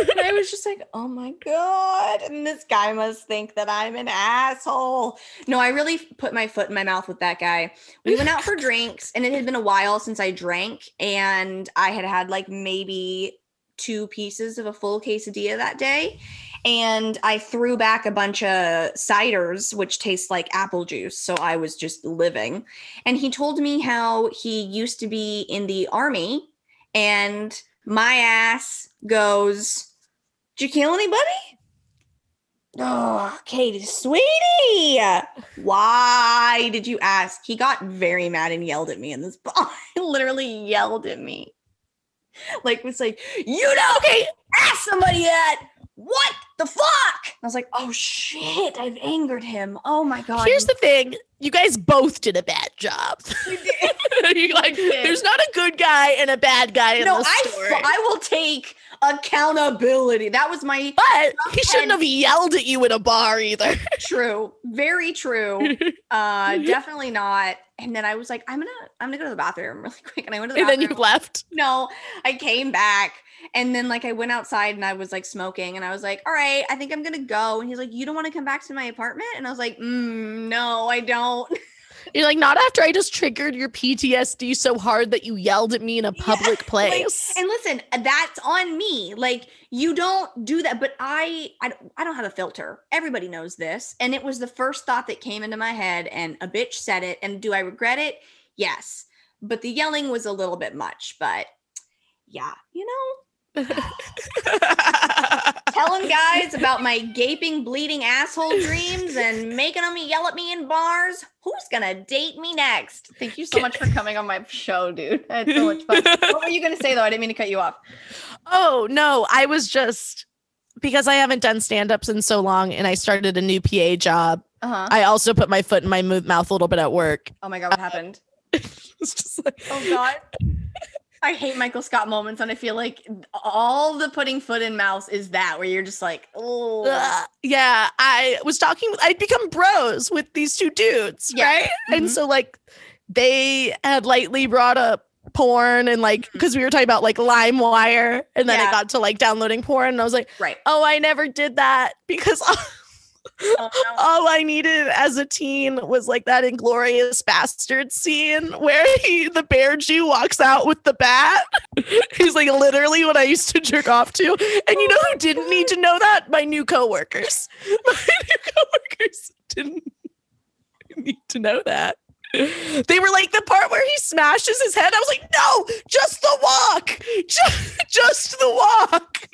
[SPEAKER 1] and I was just like, oh my God. And this guy must think that I'm an asshole. No, I really put my foot in my mouth with that guy. We went out for drinks, and it had been a while since I drank, and I had had like maybe two pieces of a full quesadilla that day. And I threw back a bunch of ciders, which taste like apple juice. So I was just living. And he told me how he used to be in the army and my ass goes, Did you kill anybody? Oh, Katie, sweetie, why did you ask? He got very mad and yelled at me in this bar. Literally yelled at me. Like, was like, you know, okay, ask somebody that what the fuck? I was like, oh shit, I've angered him. Oh my god.
[SPEAKER 2] Here's the thing. You guys both did a bad job. you like there's not a good guy and a bad guy in no, the story.
[SPEAKER 1] I, I will take accountability. That was my
[SPEAKER 2] But he shouldn't have yelled at you in a bar either.
[SPEAKER 1] true. Very true. Uh definitely not. And then I was like, I'm gonna I'm gonna go to the bathroom really quick. And I went to the
[SPEAKER 2] and
[SPEAKER 1] bathroom.
[SPEAKER 2] then you left.
[SPEAKER 1] No, I came back and then like I went outside and I was like smoking and I was like, all right, I think I'm gonna go. And he's like, you don't want to come back to my apartment? And I was like, mm, no, I don't.
[SPEAKER 2] You're like, not after I just triggered your PTSD so hard that you yelled at me in a public yeah, place.
[SPEAKER 1] Like, and listen, that's on me. Like, you don't do that. But I, I, I don't have a filter. Everybody knows this. And it was the first thought that came into my head, and a bitch said it. And do I regret it? Yes. But the yelling was a little bit much. But yeah, you know, telling guys about my gaping, bleeding asshole dreams and making them yell at me in bars. Who's gonna date me next? Thank you so much for coming on my show, dude. I had so much fun. what were you gonna say though? I didn't mean to cut you off.
[SPEAKER 2] Oh no, I was just because I haven't done stand-ups in so long and I started a new PA job. Uh-huh. I also put my foot in my mouth a little bit at work.
[SPEAKER 1] Oh my god, what happened? it's just like Oh god. I hate Michael Scott moments, and I feel like all the putting foot in mouth is that where you're just like, oh,
[SPEAKER 2] yeah. I was talking. I'd become bros with these two dudes, yeah. right? Mm-hmm. And so like they had lightly brought up porn and like because mm-hmm. we were talking about like LimeWire, and then yeah. I got to like downloading porn, and I was like,
[SPEAKER 1] right,
[SPEAKER 2] oh, I never did that because. Oh, no. All I needed as a teen was like that inglorious Bastard scene where he the bear Jew walks out with the bat. He's like literally what I used to jerk off to. And you oh know who didn't need to know that? My new coworkers. My new coworkers didn't need to know that. They were like the part where he smashes his head. I was like, no, just the walk, just, just the walk.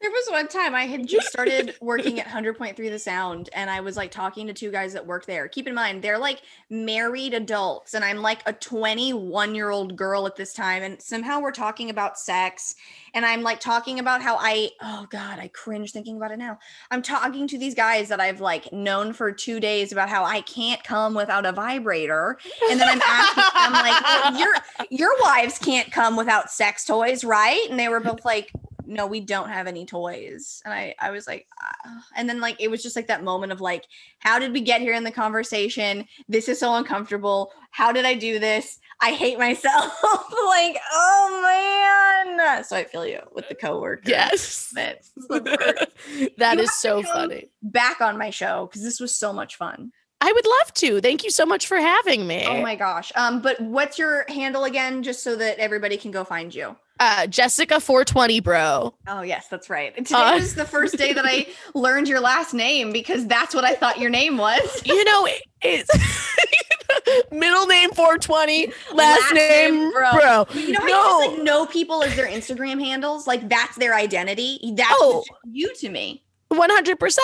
[SPEAKER 1] There was one time I had just started working at 100.3 The Sound and I was like talking to two guys that work there. Keep in mind, they're like married adults and I'm like a 21 year old girl at this time. And somehow we're talking about sex and I'm like talking about how I, oh God, I cringe thinking about it now. I'm talking to these guys that I've like known for two days about how I can't come without a vibrator. And then I'm asking, I'm like, well, your, your wives can't come without sex toys, right? And they were both like, no we don't have any toys. And i i was like ah. and then like it was just like that moment of like how did we get here in the conversation? This is so uncomfortable. How did i do this? I hate myself. Like oh man. So i feel you with the coworker
[SPEAKER 2] yes. that is so funny.
[SPEAKER 1] back on my show because this was so much fun.
[SPEAKER 2] I would love to. Thank you so much for having me.
[SPEAKER 1] Oh my gosh. Um, but what's your handle again, just so that everybody can go find you?
[SPEAKER 2] Uh, Jessica 420, bro.
[SPEAKER 1] Oh yes, that's right. Today uh, was the first day that I learned your last name because that's what I thought your name was.
[SPEAKER 2] You know, it's middle name 420, last, last name, name, bro. bro.
[SPEAKER 1] You know how no. you just like know people as their Instagram handles? Like that's their identity. That's oh. you to me.
[SPEAKER 2] 100%.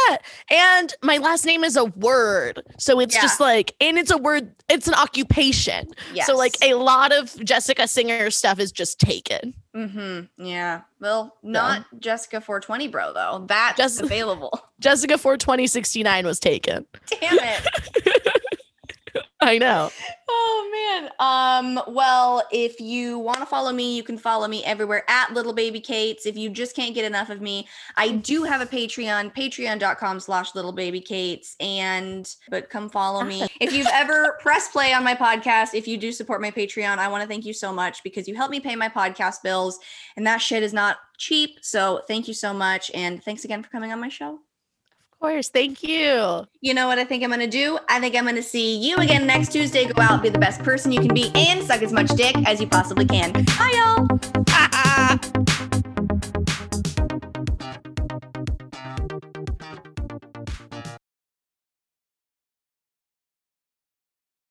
[SPEAKER 2] And my last name is a word. So it's yeah. just like, and it's a word, it's an occupation. Yes. So, like, a lot of Jessica Singer stuff is just taken.
[SPEAKER 1] Mm-hmm. Yeah. Well, not yeah. Jessica 420, bro, though. That's just available.
[SPEAKER 2] Jessica 42069 was taken.
[SPEAKER 1] Damn it.
[SPEAKER 2] I know.
[SPEAKER 1] Oh man. Um, well, if you want to follow me, you can follow me everywhere at Little Baby Kates. If you just can't get enough of me, I do have a Patreon, patreon.com slash little baby Kates. And but come follow me. if you've ever pressed play on my podcast, if you do support my Patreon, I want to thank you so much because you help me pay my podcast bills. And that shit is not cheap. So thank you so much. And thanks again for coming on my show
[SPEAKER 2] course. Thank you.
[SPEAKER 1] You know what I think I'm going to do? I think I'm going to see you again next Tuesday. Go out, be the best person you can be, and suck as much dick as you possibly can. Bye, y'all. Ah, ah, ah.